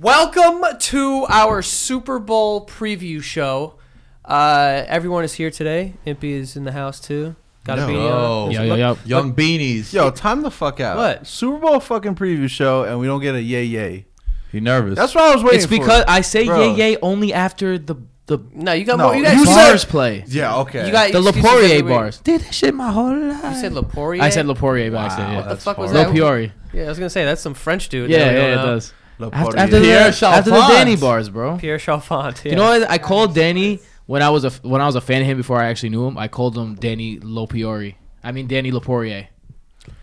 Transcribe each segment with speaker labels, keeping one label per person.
Speaker 1: Welcome to our Super Bowl preview show. Uh, everyone is here today. Impy is in the house too. Got to be.
Speaker 2: Yo.
Speaker 1: Uh,
Speaker 2: Yo,
Speaker 3: yo, yo.
Speaker 2: Young beanies.
Speaker 4: Yo, time the fuck out.
Speaker 1: What?
Speaker 4: Super Bowl fucking preview show, and we don't get a yay yay.
Speaker 2: You nervous?
Speaker 4: That's what I was waiting for.
Speaker 5: It's
Speaker 4: for.
Speaker 5: because I say
Speaker 4: Bro.
Speaker 5: yay yay only after the the
Speaker 1: no, you got
Speaker 4: No,
Speaker 1: more. You got
Speaker 4: you
Speaker 1: said-
Speaker 5: bars play.
Speaker 4: Yeah, okay.
Speaker 1: You got
Speaker 5: The
Speaker 1: excuses
Speaker 5: Lapourier
Speaker 1: every week.
Speaker 5: bars. Did that shit my whole life.
Speaker 1: You said Lapourier.
Speaker 5: I said Lapourier by
Speaker 4: Wow,
Speaker 5: accident.
Speaker 1: What the
Speaker 4: that's
Speaker 1: fuck was
Speaker 4: hard.
Speaker 1: that?
Speaker 5: Lapourier.
Speaker 1: Yeah, I was gonna say that's some French dude.
Speaker 5: Yeah,
Speaker 1: that
Speaker 5: yeah, it does.
Speaker 4: Lapourier.
Speaker 5: After, after the,
Speaker 2: Pierre
Speaker 5: after the Danny bars, bro.
Speaker 1: Pierre Chalfant. Yeah.
Speaker 5: You know what? I called Danny when I was a when I was a fan of him before I actually knew him. I called him Danny Lopiori. I mean Danny Lapourier.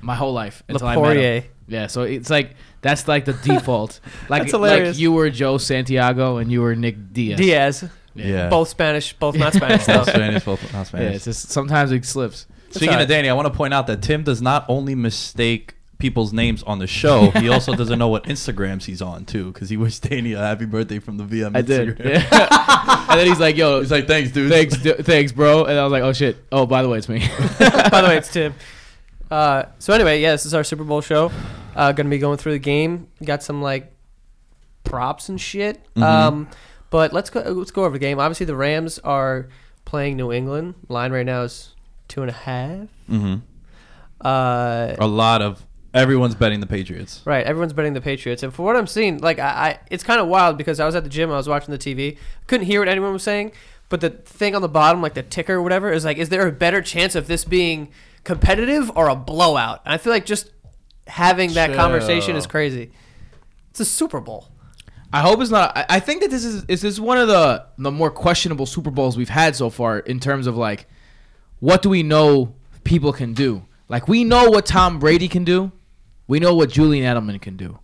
Speaker 5: My whole life until I met him.
Speaker 1: Lapourier.
Speaker 5: Yeah, so it's like that's like the default. Like
Speaker 1: That's hilarious.
Speaker 5: like you were Joe Santiago and you were Nick Diaz.
Speaker 1: Diaz.
Speaker 2: yeah.
Speaker 1: Both Spanish, both not Spanish
Speaker 2: Both. Spanish, both not Spanish.
Speaker 5: Yeah, it's just sometimes it slips.
Speaker 2: Speaking
Speaker 1: alright.
Speaker 2: of Danny, I want to point out that Tim does not only mistake people's names on the show, he also doesn't know what Instagrams he's on too, because he wished Danny a happy birthday from the VM.
Speaker 5: I did. Yeah. and then he's like, "Yo,
Speaker 2: He's like, thanks, dude.
Speaker 5: thanks, d- thanks, bro." And I was like, "Oh shit! Oh, by the way, it's me."
Speaker 1: By the way, it's Tim. Uh, so anyway, yeah, this is our Super Bowl show. Uh, gonna be going through the game. Got some like props and shit.
Speaker 2: Mhm.
Speaker 1: Um, but let's go. Let's go over the game. Obviously, the Rams are playing New England. Line right now is two and a half.
Speaker 2: hmm
Speaker 1: Uh,
Speaker 2: A lot of everyone's betting the Patriots.
Speaker 1: Right, everyone's betting the Patriots, and for what I'm seeing, like I, I it's kind of wild because I was at the gym, I was watching the TV, couldn't hear what anyone was saying, but the thing on the bottom, like the ticker or whatever, is like, is there a better chance of this being competitive or a blowout? And I feel like just having that conversation is crazy. It's a Super Bowl.
Speaker 5: I hope it's not. I, I think that this is is this one of the the more questionable Super Bowls we've had so far in terms of like, what do we know people can do? Like we know what Tom Brady can do, we know what Julian Edelman can do.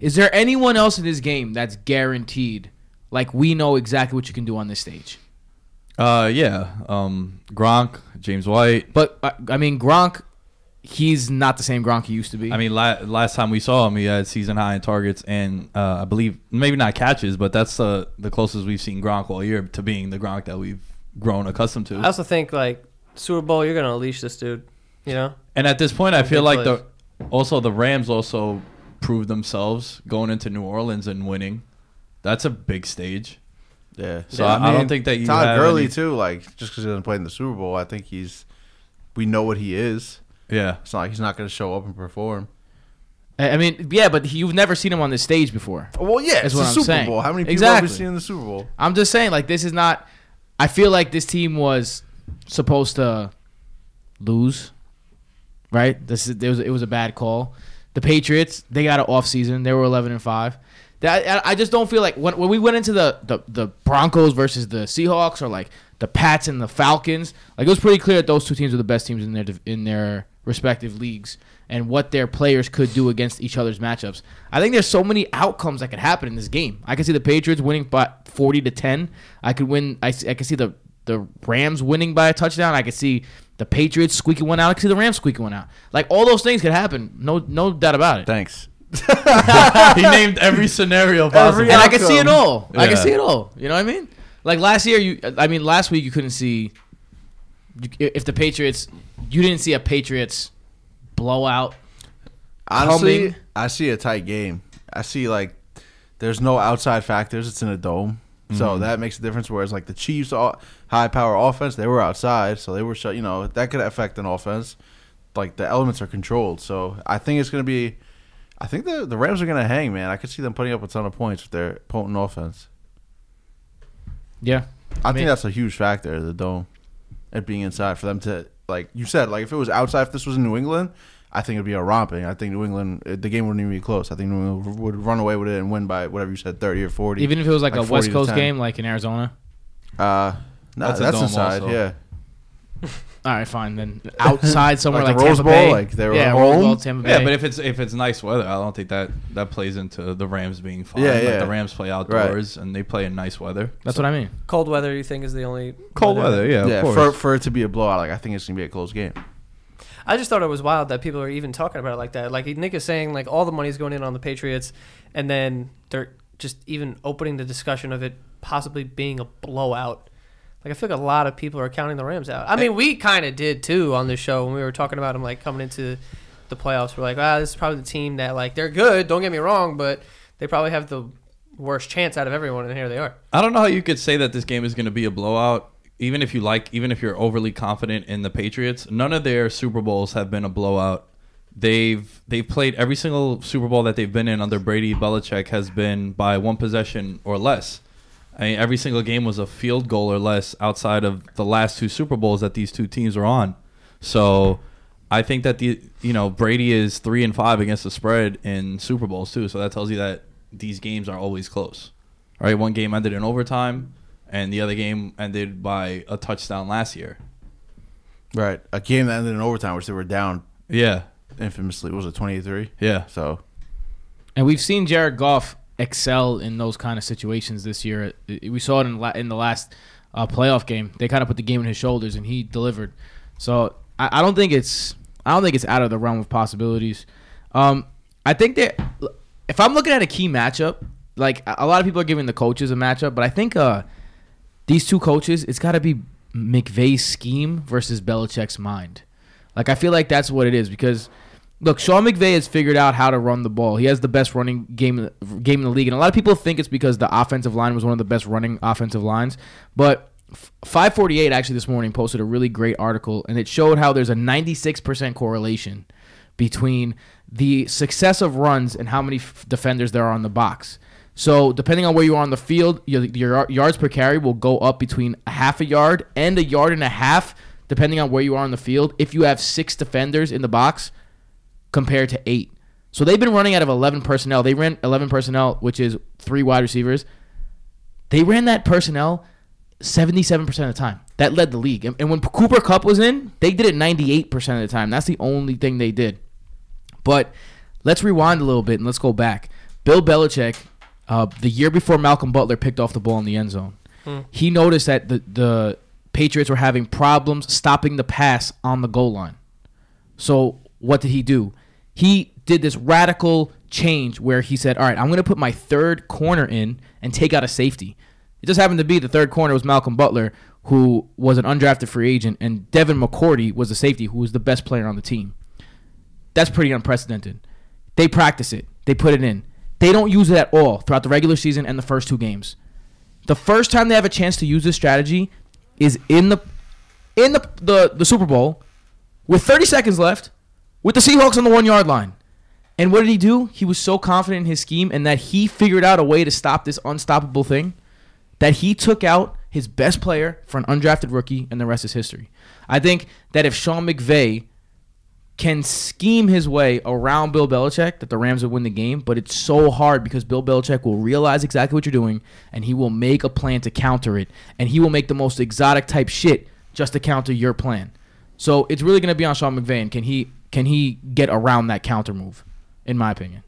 Speaker 5: Is there anyone else in this game that's guaranteed? Like we know exactly what you can do on this stage.
Speaker 2: Uh, yeah. Um, Gronk, James White.
Speaker 5: But uh, I mean Gronk, he's not the same Gronk he used to be.
Speaker 2: I mean, la- last time we saw him, he had season high in targets and uh, I believe maybe not catches, but that's uh, the closest we've seen Gronk all year to being the Gronk that we've grown accustomed to.
Speaker 1: I also think like Super Bowl, you're gonna unleash this dude. You know,
Speaker 2: And at this point, I feel
Speaker 1: big
Speaker 2: like the also the Rams also proved themselves going into New Orleans and winning. That's a big stage.
Speaker 4: Yeah.
Speaker 2: So I, I don't think that you
Speaker 4: Todd
Speaker 2: have
Speaker 4: Gurley
Speaker 2: any-
Speaker 4: too. Like just because he doesn't play in the Super Bowl, I think he's. We know what he is.
Speaker 2: Yeah,
Speaker 4: It's not like he's not going to show up and perform.
Speaker 5: I I mean, yeah, but he, you've never seen him on this stage before.
Speaker 4: Well, yeah,
Speaker 5: That's
Speaker 4: it's
Speaker 5: what
Speaker 4: the
Speaker 5: I'm
Speaker 4: Super
Speaker 5: saying.
Speaker 4: Bowl. How many people
Speaker 5: Exactly.
Speaker 4: have we seen in the Super Bowl?
Speaker 5: I'm just saying, like, this is not. I feel like this team was supposed to lose, right? This is it was it was a bad call. The Patriots they got an off season. They were 11 and five. That I, just don't feel like when, when we went into the, the the Broncos versus the Seahawks or like the Pats and the Falcons. Like it was pretty clear that those two teams were the best teams in their in their respective leagues and what their players could do against each other's matchups. I think there's so many outcomes that could happen in this game. I could see the Patriots winning by 40 to 10. I could win. I, I could see the the Rams winning by a touchdown. I could see the Patriots squeaking one out. I could see the Rams squeaking one out. Like all those things could happen. No no doubt about it.
Speaker 4: Thanks.
Speaker 2: he named every scenario possible.
Speaker 5: and I can see it
Speaker 4: outcome.
Speaker 5: all. I can see it all. You know what I mean? Like last year, you. I mean, last week you couldn't see. If the Patriots, you didn't see a Patriots blowout.
Speaker 4: Honestly,
Speaker 5: Coming.
Speaker 4: I see a tight game. I see like there's no outside factors. It's in a dome, so mm-hmm. that makes a difference. Whereas like the Chiefs, high power offense, they were outside, so they were shut. You know that could affect an offense. Like the elements are controlled, so I think it's gonna be. I think the the Rams are gonna hang, man. I could see them putting up a ton of points with their potent offense.
Speaker 5: Yeah,
Speaker 4: I,
Speaker 5: mean-
Speaker 4: think that's a huge factor. The dome, it being inside for them to like you said, like if it was outside, if this was in New England, I think it'd be a romping. I think New England, uh, the game wouldn't even be close. I think New England would run away with it and win by whatever you said, thirty or forty.
Speaker 5: even if it was like,
Speaker 4: Like
Speaker 5: a West Coast game, like in Arizona.
Speaker 4: uh, no,
Speaker 2: That's
Speaker 4: that's,
Speaker 2: a
Speaker 4: inside.
Speaker 2: also.
Speaker 4: Yeah,
Speaker 5: All right, fine then. Outside somewhere
Speaker 4: Like
Speaker 5: like,
Speaker 4: the Rose
Speaker 5: Tampa
Speaker 4: Bowl,
Speaker 5: Bay.
Speaker 4: like they were
Speaker 5: yeah,
Speaker 4: home?
Speaker 5: Rose Bowl, Tampa
Speaker 2: Yeah,
Speaker 5: Bay.
Speaker 2: but if it's if it's nice weather, I don't think that that plays into the Rams being fine.
Speaker 4: Yeah,
Speaker 2: Like
Speaker 4: yeah.
Speaker 2: the Rams play outdoors and they play in nice weather.
Speaker 5: that's what I mean.
Speaker 1: Cold weather, you think, is the only
Speaker 2: Cold weather, yeah,
Speaker 4: yeah.
Speaker 2: of course.
Speaker 4: For for it to be a blowout, like I think it's gonna be a close game.
Speaker 1: I just thought it was wild that people are even talking about it like that. Like Nick is saying, like all the money's going in on the Patriots, and then they're just even opening the discussion of it possibly being a blowout. Like I feel like a lot of people are counting the Rams out. I mean, we kind of did too on this show when we were talking about them like coming into the playoffs. We're like, ah, this is probably the team that like they're good. Don't get me wrong, but they probably have the worst chance out of everyone, and here they are.
Speaker 2: I don't know how you could say that this game is going to be a blowout. Even if you like, even if you're overly confident in the Patriots, none of their Super Bowls have been a blowout. They've they've played every single Super Bowl that they've been in under Brady Belichick has been by one possession or less. I mean, every single game was a field goal or less outside of the last two Super Bowls that these two teams were on. So I think that the you know Brady is three and five against the spread in Super Bowls too. So that tells you that these games are always close. Right, one game ended in overtime, and the other game ended by a touchdown last year.
Speaker 4: Right, a game that ended in overtime, which they were down
Speaker 2: Yeah,
Speaker 4: infamously. What was it twenty three?
Speaker 2: yeah.
Speaker 4: So
Speaker 5: And we've seen Jared Goff excel in those kind of situations this year. We saw it in, la- in the last uh, playoff game. They kind of put the game in his shoulders, and he delivered. So I, I don't think it's I don't think it's out of the realm of possibilities. Um, I think that if I'm looking at a key matchup, like a a lot of people are giving the coaches a matchup, but I think uh, these two coaches, it's got to be McVay's scheme versus Belichick's mind. Like I feel like that's what it is because look, Sean McVay has figured out how to run the ball. He has the best running game game in the league, and a lot of people think it's because the offensive line was one of the best running offensive lines. But 548 actually this morning posted a really great article, and it showed how there's a 96% correlation between the success of runs and how many f- defenders there are on the box. So depending on where you are on the field, your, your yards per carry will go up between a half a yard and a yard and a half, depending on where you are on the field. If you have six defenders in the box, compared to eight. So they've been running out of 11 personnel. They ran 11 personnel, which is three wide receivers. They ran that personnel 77% of the time. That led the league. And, and when Cooper Kupp was in, they did it 98% of the time. That's the only thing they did. But let's rewind a little bit and let's go back. Bill Belichick, uh, the year before Malcolm Butler picked off the ball in the end zone, he noticed that the, the Patriots were having problems stopping the pass on the goal line. So what did he do? He did this radical change where he said, "All right, I'm going to put my third corner in and take out a safety." It just happened to be the third corner was Malcolm Butler, who was an undrafted free agent, and Devin McCourty was the safety, who was the best player on the team. That's pretty unprecedented. They practice it. They put it in. They don't use it at all throughout the regular season and the first two games. The first time they have a chance to use this strategy is in the in the the, the Super Bowl with 30 seconds left with the Seahawks on the one yard line. And what did he do? He was so confident in his scheme and that he figured out a way to stop this unstoppable thing that he took out his best player for an undrafted rookie, and the rest is history. I think that if Sean McVay can scheme his way around Bill Belichick that the Rams would win the game, but it's so hard because Bill Belichick will realize exactly what you're doing and he will make a plan to counter it and he will make the most exotic type shit just to counter your plan. So it's really going to be on Sean McVay can he can he get around that counter move in my opinion.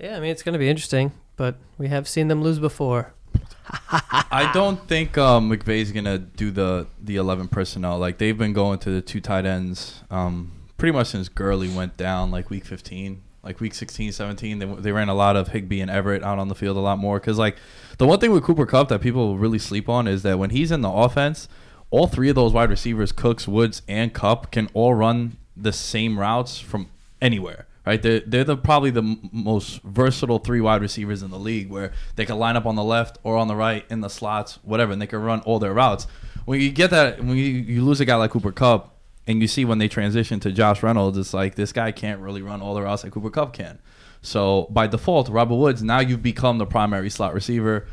Speaker 1: Yeah, I mean it's going to be interesting, but we have seen them lose before.
Speaker 2: I don't think um, McVay's gonna do the the eleven personnel. Like they've been going to the two tight ends um, pretty much since Gurley went down, like week fifteen, like week 16, 17. They, they ran a lot of Higbee and Everett out on the field a lot more. Because like the one thing with Cooper Kupp that people really sleep on is that when he's in the offense, all three of those wide receivers, Cooks, Woods, and Kupp, can all run the same routes from anywhere right? They're, they're the probably the m- most versatile three wide receivers in the league, where they can line up on the left or on the right in the slots, whatever, and they can run all their routes. When you get that, when you, you lose a guy like Cooper Kupp, and you see when they transition to Josh Reynolds, it's like this guy can't really run all the routes like Cooper Kupp can. So by default, Robert Woods now you've become the primary slot receiver.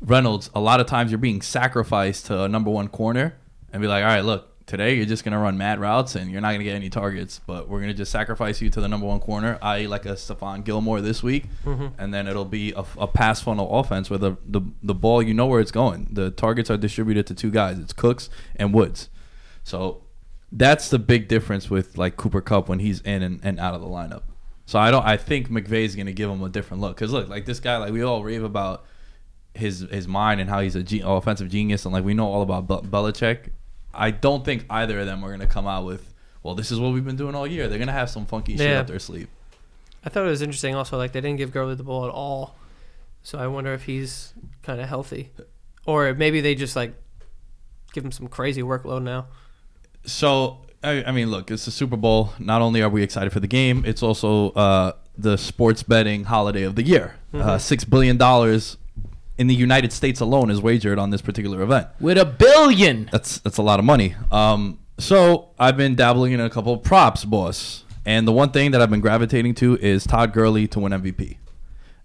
Speaker 2: Reynolds, a lot of times you're being sacrificed to a number one corner and be like, all right, look, today you're just gonna run mad routes and you're not gonna get any targets, but we're gonna just sacrifice you to the number one corner, i.e., like a Stephon Gilmore this week, mm-hmm. and then it'll be a, a pass funnel offense where the, the the ball you know where it's going. The targets are distributed to two guys. It's Cooks and Woods. So that's the big difference with like Cooper Kupp when he's in and, and out of the lineup. So I don't. I think McVay's gonna give him a different look because look, like this guy, like we all rave about his his mind and how he's a ge- offensive genius and like we know all about Be- Belichick. I don't think either of them are gonna come out with, well, this is what we've been doing all year. They're gonna have some funky shit
Speaker 1: Yeah.
Speaker 2: up their sleeve.
Speaker 1: I thought it was interesting also like they didn't give Gurley the ball at all. So I wonder if he's kind of healthy. Or maybe they just like give him some crazy workload now.
Speaker 2: So I, I mean, look, it's the Super Bowl. Not only are we excited for the game, it's also uh, the sports betting holiday of the year. Uh, Six billion dollars in the United States alone is wagered on this particular event.
Speaker 5: With a billion.
Speaker 2: That's that's a lot of money. Um, so I've been dabbling in a couple of props, boss. And the one thing that I've been gravitating to is Todd Gurley to win MVP.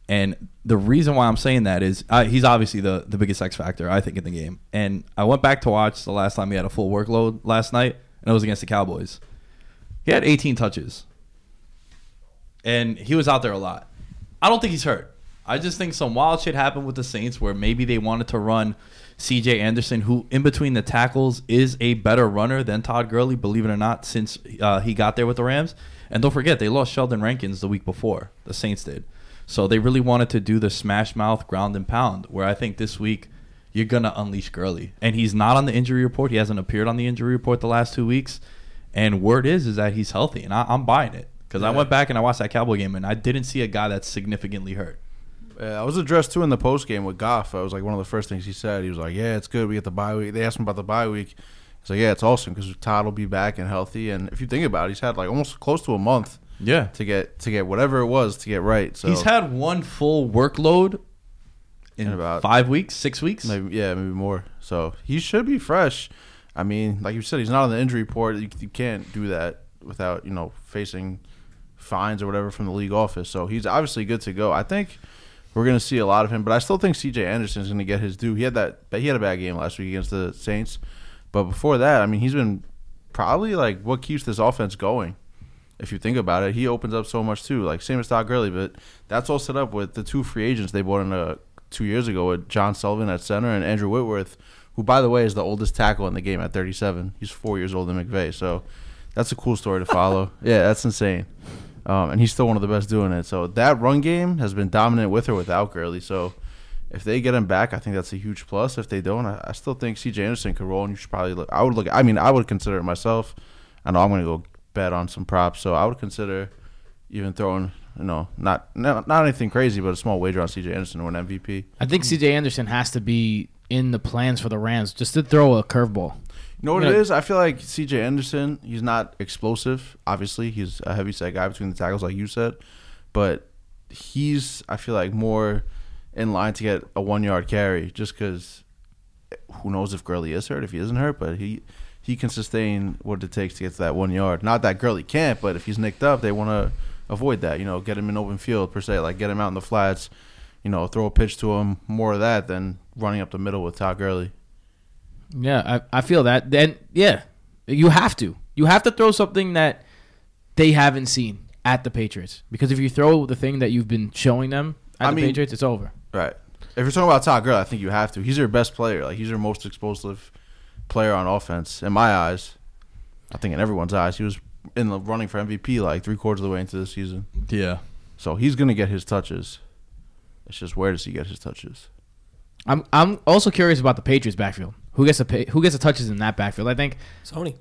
Speaker 2: And the reason why I'm saying that is uh, he's obviously the, the biggest X factor, I think, in the game. And I went back to watch the last time he had a full workload last night, and it was against the Cowboys. He had 18 touches, and he was out there a lot. I don't think he's hurt. I just think some wild shit happened with the Saints where maybe they wanted to run C.J. Anderson, who in between the tackles is a better runner than Todd Gurley, believe it or not, since uh, he got there with the Rams. And don't forget, they lost Sheldon Rankins the week before. The Saints did. So they really wanted to do the smash mouth ground and pound, where I think this week you're gonna unleash Gurley, and he's not on the injury report. He hasn't appeared on the injury report the last two weeks, and word is is that he's healthy, and I, I'm buying it because I went back and I watched that Cowboy game, and I didn't see a guy that's significantly hurt.
Speaker 4: Yeah, I was addressed too in the post game with Goff. I was like one of the first things he said. He was like, "Yeah, it's good. We get the bye week." They asked him about the bye week. He's like, "Yeah, it's awesome because Todd will be back and healthy." And if you think about it, he's had like almost close to a month
Speaker 2: Yeah,
Speaker 4: to get to get whatever it was to get right. So
Speaker 2: he's had one full workload in
Speaker 4: In about-
Speaker 2: five weeks, six weeks.
Speaker 4: maybe yeah, maybe more. So he should be fresh. I mean, like you said, he's not on the injury report. You, you can't do that without you know facing fines or whatever from the league office. So he's obviously good to go. I think we're going to see a lot of him, but I still think C.J. Anderson is going to get his due. He had that, he had a bad game last week against the Saints, but before that, I mean, he's been probably like what keeps this offense going. If you think about it, he opens up so much too. Like same as Todd Gurley, but that's all set up with the two free agents they bought in uh, two years ago with John Sullivan at center and Andrew Whitworth, who by the way is the oldest tackle in the game at 37. He's four years older than McVay, so that's a cool story to follow. yeah, that's insane. Um, and he's still one of the best doing it. So that run game has been dominant with or without Gurley. So if they get him back, I think that's a huge plus. If they don't, I, I still think C.J. Anderson could roll, and you should probably look. I would look. I mean, I would consider it myself. I know I'm going to go bet on some props, so I would consider even throwing, you know, not not, not anything crazy, but a small wager on C.J. Anderson to win MVP.
Speaker 5: I think CJ Anderson has to be in the plans for the Rams just to throw a curveball.
Speaker 4: You know what it is? I feel like C.J. Anderson. He's not explosive. Obviously, he's a heavy set guy between the tackles, like you said, but he's I feel like more in line to get a one yard carry, just because who knows if Gurley is hurt, if he isn't hurt, but he he can sustain what it takes to get to that one yard. Not that Gurley can't, but if he's nicked up, they want to avoid that. You know, get him in open field per se, like get him out in the flats. You know, throw a pitch to him. More of that than running up the middle with Todd Gurley.
Speaker 5: Yeah, I, I feel that. Then yeah, You have to. You have to throw something that they haven't seen at the Patriots. Because if you throw the thing that you've been showing them at
Speaker 4: I
Speaker 5: the
Speaker 4: mean-
Speaker 5: Patriots, it's over.
Speaker 4: Right. If you're talking about Todd Gurley, I think you have to. He's their best player. Like he's their most explosive player on offense. In my eyes, I think in everyone's eyes, he was in the running for MVP like three quarters of the way into the season.
Speaker 2: Yeah.
Speaker 4: So he's gonna get his touches. It's just where does he get his touches?
Speaker 5: I'm I'm also curious about the Patriots backfield. Who gets the pa- who gets the touches in that backfield? I think
Speaker 1: Sony.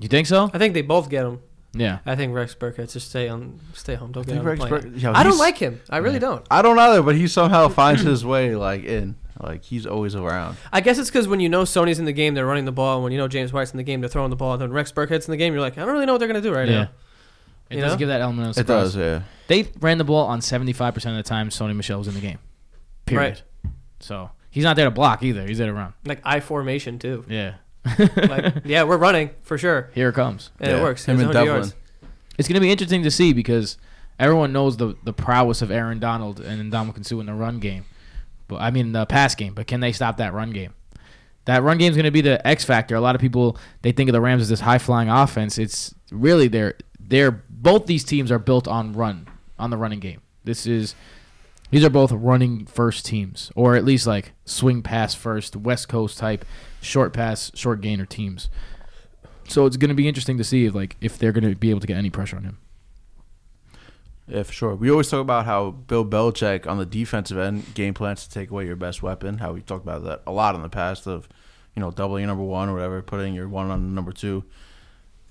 Speaker 5: you think so?
Speaker 1: I think they both get him.
Speaker 5: Yeah.
Speaker 1: I think Rex Burkhead just stay on, stay home. Don't
Speaker 4: I
Speaker 1: get
Speaker 4: think
Speaker 1: on
Speaker 4: Rex
Speaker 1: the plane.
Speaker 4: Bur- yo,
Speaker 1: I don't like him. I really don't.
Speaker 4: I don't either, but he somehow finds his way like in. Like he's always around.
Speaker 1: I guess it's because when you know Sony's in the game, they're running the ball. And when you know James White's in the game, they're throwing the ball. And then Rex Burkhead's in the game, you're like, I don't really know what they're gonna do right
Speaker 5: yeah.
Speaker 1: now.
Speaker 5: It
Speaker 1: You
Speaker 5: does
Speaker 1: know?
Speaker 5: give that element of surprise.
Speaker 4: It does, yeah.
Speaker 5: They ran the ball on 75% of the time Sony Michel was in the game. Period. So he's not there to block either. He's there to run.
Speaker 1: Like I formation too.
Speaker 5: Yeah.
Speaker 1: Like yeah, we're running for sure,
Speaker 5: Here it comes.
Speaker 1: and
Speaker 4: Yeah.
Speaker 1: it works.
Speaker 4: Him
Speaker 1: It's
Speaker 4: and Develin.
Speaker 1: yards.
Speaker 5: It's going to be interesting to see because everyone knows the, the prowess of Aaron Donald and Ndamukong Suh in the run game. But I mean the pass game, but can they stop that run game? That run game is going to be the X factor. A lot of people they think of the Rams as this high flying offense. It's really they're they're both these teams are built on run on the running game. This is these are both running first teams, or at least like swing pass first, West Coast type short pass, short gainer teams. So it's going to be interesting to see if like if they're going to be able to get any pressure on him.
Speaker 4: Yeah, for sure. We always talk about how Bill Belichick on the defensive end game plans to take away your best weapon. How we talked about that a lot in the past of, you know, doubling your number one or whatever, putting your one on number two.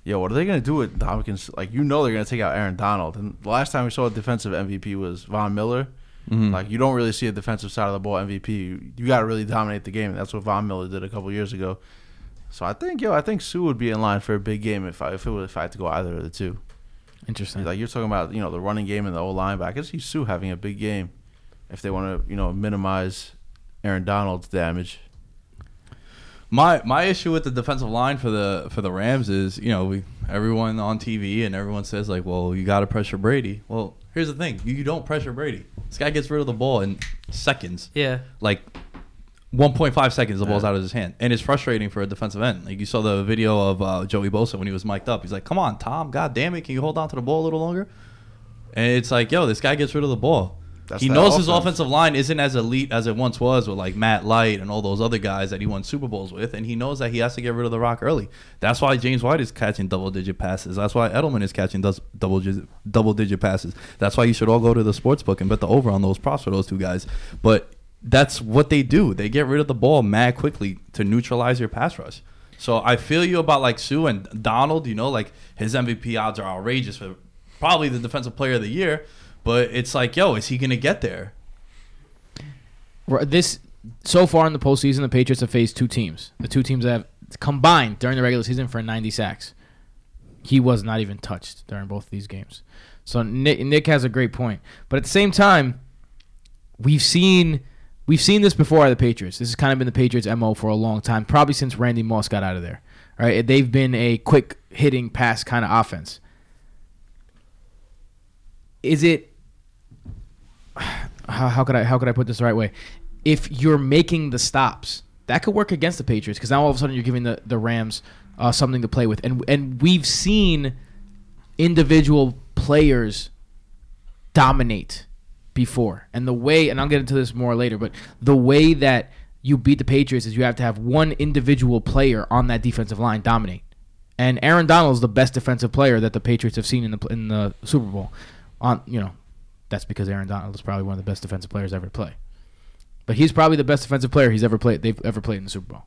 Speaker 4: Yo, what are they gonna do with Dominican? Like, you know, they're gonna take out Aaron Donald. And the last time we saw a defensive MVP was Von Miller. Mm-hmm. Like, you don't really see a defensive side of the ball MVP. You, you got to really dominate the game. That's what Von Miller did a couple years ago. So I think, yo, I think Suh would be in line for a big game if I if it was if I had to go either of the two.
Speaker 5: Interesting.
Speaker 4: Like you're talking about, you know, the running game and the old line back. I can see Suh having a big game if they want to, you know, minimize Aaron Donald's damage.
Speaker 2: My my issue with the defensive line for the for the Rams is, you know, we everyone on TV and everyone says like, well, you got to pressure Brady. Well, here's the thing: you, you don't pressure Brady. This guy gets rid of the ball in seconds,
Speaker 1: Yeah,
Speaker 2: like 1.5 seconds. The ball's out of his hand, and it's frustrating for a defensive end. Like you saw the video of uh, Joey Bosa when he was mic'd up. He's like, "Come on, Tom, God damn it, can you hold on to the ball a little longer?" And it's like, yo, this guy gets rid of the ball.
Speaker 4: That's
Speaker 2: he knows his offensive line isn't as elite as it once was with like Matt Light and all those other guys that he won Super Bowls with, and he knows that he has to get rid of the rock early. That's why James White is catching double digit passes. That's why Edelman is catching double digit, double digit passes. That's why you should all go to the sports book and bet the over on those props for those two guys. But that's what they do. They get rid of the ball mad quickly to neutralize your pass rush. So I feel you about like Suh and Donald. You know, like his MVP odds are outrageous for probably the defensive player of the year. But it's like, yo, is he gonna get there?
Speaker 5: This so far in the postseason, the Patriots have faced two teams. The two teams that have combined during the regular season for 90 sacks. He was not even touched during both of these games. So Nick, Nick has a great point, but at the same time, we've seen we've seen this before the Patriots. This has kind of been the Patriots' mo for a long time, probably since Randy Moss got out of there. Right? They've been a quick hitting pass kind of offense. Is it how, how could I how could I put this the right way? If you're making the stops, that could work against the Patriots because now all of a sudden you're giving the the Rams uh, something to play with, and and we've seen individual players dominate before, and the way and I'll get into this more later, but the way that you beat the Patriots is you have to have one individual player on that defensive line dominate. And Aaron Donald is the best defensive player that the Patriots have seen in the in the Super Bowl. On you know, that's because Aaron Donald is probably one of the best defensive players ever to play. But he's probably the best defensive player he's ever played. They've ever played in the Super Bowl.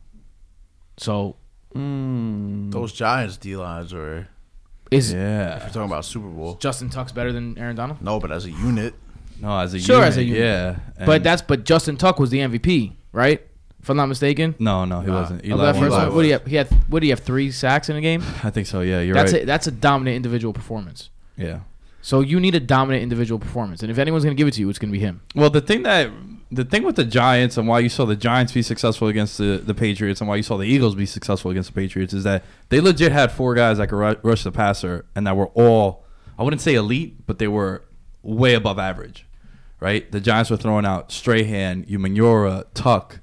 Speaker 5: So hmm.
Speaker 4: Those Giants D lines are.
Speaker 5: is yeah.
Speaker 4: If
Speaker 2: Yeah.
Speaker 4: you're talking about Super Bowl,
Speaker 5: Justin Tuck's better than Aaron Donald?
Speaker 4: no, but as a unit,
Speaker 2: No, as a
Speaker 5: Sure,
Speaker 2: unit,
Speaker 5: as a unit.
Speaker 2: yeah.
Speaker 5: but that's but Justin Tuck was the MVP, right? If I'm not mistaken.
Speaker 2: no, no, he
Speaker 4: Nah.
Speaker 2: wasn't.
Speaker 5: Of
Speaker 2: Eli
Speaker 5: that first
Speaker 4: Eli
Speaker 5: one, what do you have? He had what do you have? Three sacks in a game.
Speaker 2: I think so. Yeah, you're
Speaker 5: that's
Speaker 2: right.
Speaker 5: a, that's a dominant individual performance.
Speaker 2: Yeah.
Speaker 5: So you need a dominant individual performance, and if anyone's gonna give it to you, it's gonna be him.
Speaker 2: Well, the thing that the thing with the Giants and why you saw the Giants be successful against the, the Patriots and why you saw the Eagles be successful against the Patriots is that they legit had four guys that could ru- rush the passer and that were all I wouldn't say elite, but they were way above average. Right? The Giants were throwing out Strahan, Umenyiora, Tuck,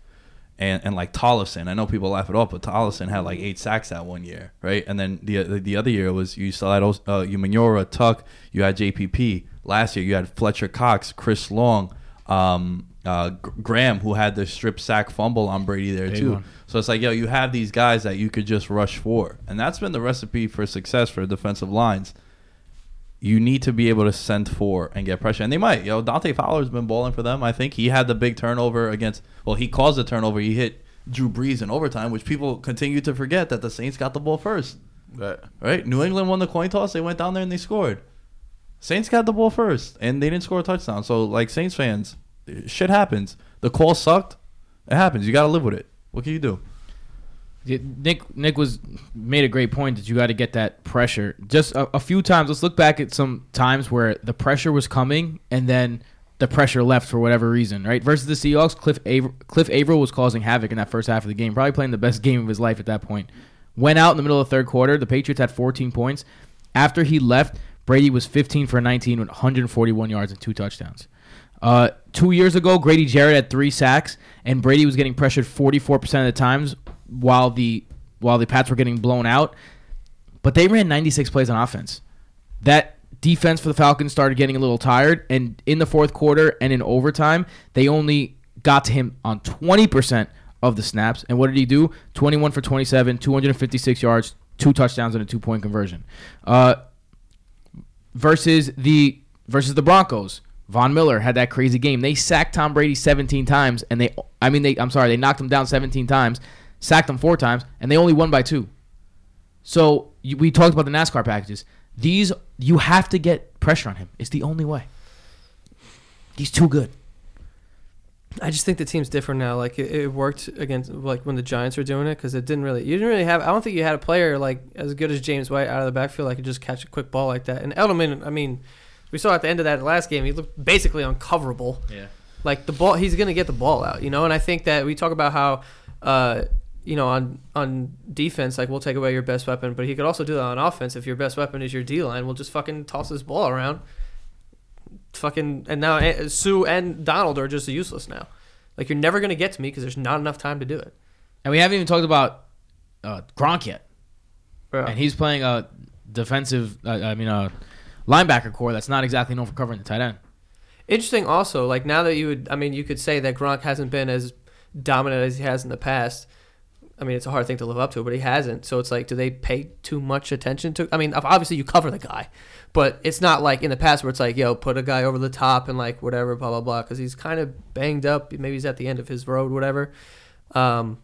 Speaker 2: and and like Tollefson. I know people laugh it off, but Tollefson had like eight sacks that one year, right? And then the the, the other year was you still had uh, Umenyiora, Tuck, you had JPP. Last year you had Fletcher Cox, Chris Long, um, uh, Graham, who had the strip sack fumble on Brady there
Speaker 5: Big
Speaker 2: too.
Speaker 5: one.
Speaker 2: So it's like, yo, you have these guys that you could just rush for, and that's been the recipe for success for defensive lines. You need to be able to send four and get pressure, and they might. Yo, Dante Fowler's been balling for them. I think he had the big turnover against. Well, he caused the turnover. He hit Drew Brees in overtime, which people continue to forget that the Saints got the ball first.
Speaker 4: Right.
Speaker 2: Right? New England won the coin toss. They went down there and they scored. Saints got the ball first, and they didn't score a touchdown. So, like Saints fans, shit happens. The call sucked. It happens. You got to live with it. What can you do?
Speaker 5: Nick Nick was made a great point that you got to get that pressure. Just a, a few times. Let's look back at some times where the pressure was coming and then the pressure left for whatever reason. Right versus the Seahawks, Cliff Aver- Cliff Avril was causing havoc in that first half of the game. Probably playing the best game of his life at that point. Went out in the middle of the third quarter. The Patriots had 14 points. After he left, Brady was 15 for 19 with 141 yards and two touchdowns. Uh, two years ago, Grady Jarrett had three sacks, and Brady was getting pressured 44% of the times while the while the Pats were getting blown out. But they ran 96 plays on offense. That defense for the Falcons started getting a little tired, and in the fourth quarter and in overtime, they only got to him on 20% of the snaps. And what did he do? 21 for 27, 256 yards, two touchdowns, and a two point conversion. Uh, versus the versus the Broncos. Von Miller had that crazy game. They sacked Tom Brady 17 times, and they I mean they I'm sorry they knocked him down 17 times, sacked them four times, and they only won by two. So you, we talked about the NASCAR packages. These you have to get pressure on him. It's the only way. He's too good.
Speaker 1: I just think the team's different now. Like it, it worked against like when the Giants were doing it because it didn't really. You didn't really have. I don't think you had a player like as good as James White out of the backfield that could just catch a quick ball like that. And Edelman, I mean, we saw at the end of that last game, he looked basically uncoverable.
Speaker 5: Yeah.
Speaker 1: Like the ball, he's gonna get the ball out, you know. And I think that we talk about how, uh, you know, on on defense, like we'll take away your best weapon, but he could also do that on offense. If your best weapon is your D line, we'll just fucking toss this ball around. Fucking and now eh, Suh and Donald are just useless now. Like you're never gonna get to me because there's not enough time to do it.
Speaker 5: And we haven't even talked about uh, Gronk yet.
Speaker 1: Bro.
Speaker 5: And he's playing a defensive, uh, I mean, a linebacker core that's not exactly known for covering the tight end.
Speaker 1: Interesting also, like now that you would I mean you could say that Gronk hasn't been as dominant as he has in the past. I mean it's a hard thing to live up to, but he hasn't. So it's like do they pay too much attention to I mean obviously you cover the guy, but it's not like in the past where it's like, yo, put a guy over the top and like whatever blah blah blah cuz he's kind of banged up, maybe he's at the end of his road whatever. Um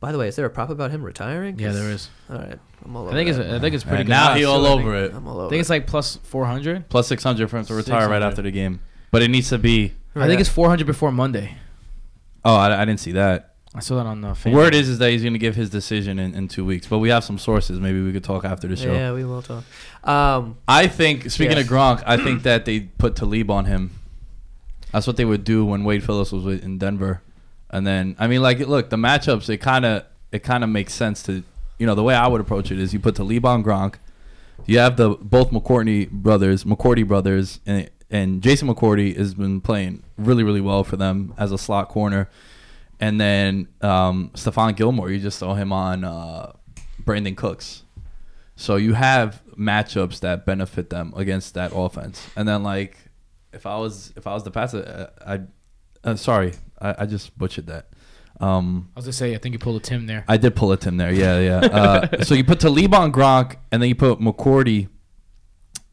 Speaker 1: by the way, is there a prop about him retiring?
Speaker 5: Yeah, there is.
Speaker 1: All right. I'm all over
Speaker 5: I think it's. I think it's pretty
Speaker 2: And
Speaker 5: good.
Speaker 2: now
Speaker 5: odds,
Speaker 2: he all
Speaker 5: I think.
Speaker 2: over it.
Speaker 1: I'm all over
Speaker 5: I think it's like plus 400.
Speaker 2: Plus 600 for him to retire right after the game. But it needs to be.
Speaker 5: I think it's 400 before Monday.
Speaker 2: Oh, I, I didn't see that.
Speaker 5: I saw that on the
Speaker 2: The
Speaker 5: fan.
Speaker 2: word is is that he's going to give his decision in, in two weeks. But we have some sources. Maybe we could talk after the show.
Speaker 1: Yeah, we will talk. Um
Speaker 2: I think, speaking
Speaker 1: Yeah.
Speaker 2: of Gronk, I think that they put Talib on him. That's what they would do when Wade Phillips was in Denver. And then, I mean, like, look, the matchups, it kind of it kind of makes sense to, you know, the way I would approach it is you put Talib on Gronk. You have the both McCourty brothers, McCourty brothers, and, and Jason McCourty has been playing really, really well for them as a slot corner. And then um, Stephon Gilmore, you just saw him on uh, Brandin Cooks. So you have matchups that benefit them against that offense. And then like if I was if I was the passer, I, I uh, sorry, I, I just butchered that. Um,
Speaker 5: I was gonna say I think you pulled a Tim there.
Speaker 2: I did pull a Tim there. Yeah, yeah. Uh, so you put Talib on Gronk, and then you put McCourty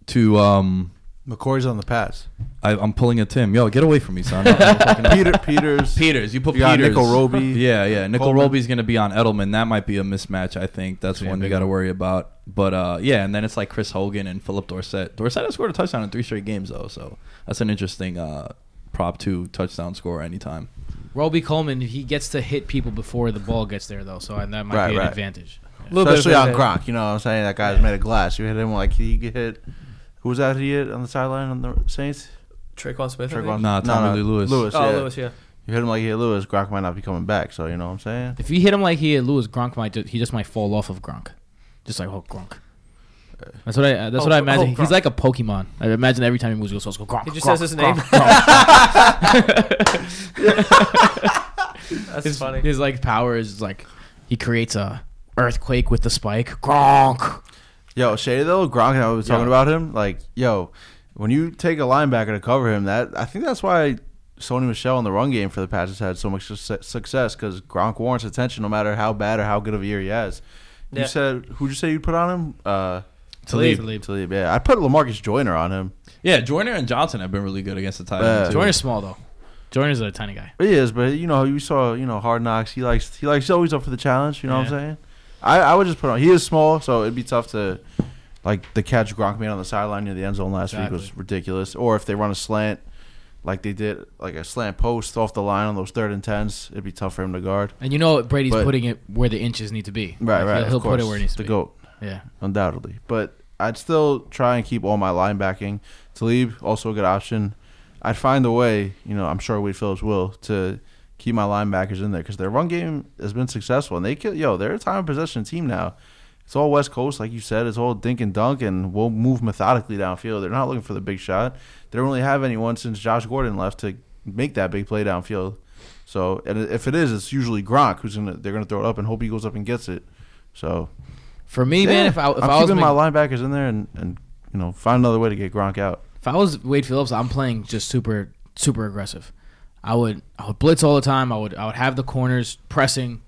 Speaker 2: to um.
Speaker 4: McCoy's on the pass.
Speaker 2: I, I'm pulling a Tim. Yo, get away from me, son. I'm fucking-
Speaker 4: Peter Peters.
Speaker 2: Peters, you put
Speaker 4: You got
Speaker 2: Peters.
Speaker 4: Nickell Robey.
Speaker 2: Yeah, yeah. Nickell
Speaker 4: Coleman.
Speaker 2: Robey's gonna be on Edelman. That might be a mismatch. I think that's
Speaker 5: Yeah,
Speaker 2: one we
Speaker 5: big
Speaker 2: got to worry about. But uh, yeah, and then it's like Chris Hogan and Phillip Dorsett. Dorsett has scored a touchdown in three straight games though, so that's an interesting uh, prop two touchdown score anytime.
Speaker 5: Robey Coleman, he gets to hit people before the ball gets there, though, so that might
Speaker 4: Right,
Speaker 5: be an
Speaker 4: right.
Speaker 5: advantage.
Speaker 1: little bit of
Speaker 4: Especially on
Speaker 1: advantage.
Speaker 4: Gronk. You know what I'm saying? That guy's made of glass. You hit him like he get hit. Who was that he hit on the sideline on the Saints?
Speaker 1: Tre'Quan Smith. I think?
Speaker 4: Tre'Quan-
Speaker 2: Nah, Tommy Lee Lewis.
Speaker 4: Lewis,
Speaker 1: Oh,
Speaker 4: yeah.
Speaker 1: Lewis, yeah.
Speaker 4: You hit him like he hit Lewis. Gronk might not be coming back. So you know what I'm saying?
Speaker 5: If you hit him like he hit Lewis, Gronk might ju- he just might fall off of Gronk, just like oh Gronk. That's what I. Uh, that's
Speaker 1: Oh,
Speaker 5: what I
Speaker 1: oh,
Speaker 5: imagine.
Speaker 1: Gronk.
Speaker 5: He's like a Pokemon. I imagine every time he moves, he goes, "Go Gronk."
Speaker 1: He just
Speaker 5: Gronk,
Speaker 1: says his
Speaker 5: Gronk,
Speaker 1: name.
Speaker 5: Gronk.
Speaker 1: That's
Speaker 5: his,
Speaker 1: funny.
Speaker 5: His like power is like he creates a earthquake with the spike. Gronk.
Speaker 4: Yo, Shady though, Gronk and I was talking
Speaker 5: Yeah.
Speaker 4: about him. Like, yo, when you take a linebacker to cover him, that I think that's why Sony Michel in the run game for the Patriots had so much suce- success because Gronk warrants attention no matter how bad or how good of a year he has.
Speaker 1: Yeah.
Speaker 4: You said who'd you say you'd put on him? Uh,
Speaker 2: Talib.
Speaker 5: Talib.
Speaker 4: Talib. Yeah, I put Lamarcus Joyner on him.
Speaker 2: Yeah, Joyner and Johnson have been really good against the tight end too.
Speaker 5: Jordan's small though. Jordan's a tiny guy.
Speaker 4: He is, but you know, you saw, you know, Hard Knocks. He likes, he likes, he's always up for the challenge. You know what I'm saying? I, I would just put on. He is small, so it'd be tough to, like the catch Gronk made on the sideline near the end zone last week was ridiculous. Or if they run a slant, like they did, like a slant post off the line on those third and tens, it'd be tough for him to guard.
Speaker 5: And you know Brady's
Speaker 4: But-
Speaker 5: putting it where the inches need to be.
Speaker 4: Right,
Speaker 5: Like,
Speaker 4: right.
Speaker 5: He'll, he'll put it where it needs to
Speaker 4: the
Speaker 5: be.
Speaker 4: goat,
Speaker 5: Yeah.
Speaker 4: undoubtedly. But I'd still try and keep all my linebacking. Talib also a good option. I'd find a way. You know, I'm sure Wade Phillips will to keep my linebackers in there because their run game has been successful and they kill. Yo, they're a time of possession team now. It's all West Coast, like you said. It's all dink and dunk, and we'll move methodically downfield. They're not looking for the big shot. They don't really have anyone since Josh Gordon left to make that big play downfield. So, and if it is, it's usually Gronk who's gonna. They're gonna throw it up and hope he goes up and gets it. So,
Speaker 5: For me, man, if I if
Speaker 4: I'm
Speaker 5: I was
Speaker 4: keeping my linebackers in there and, and you know find another way to get Gronk out.
Speaker 5: if I was Wade Phillips, I'm playing just super super aggressive. I would I would blitz all the time. I would I would have the corners pressing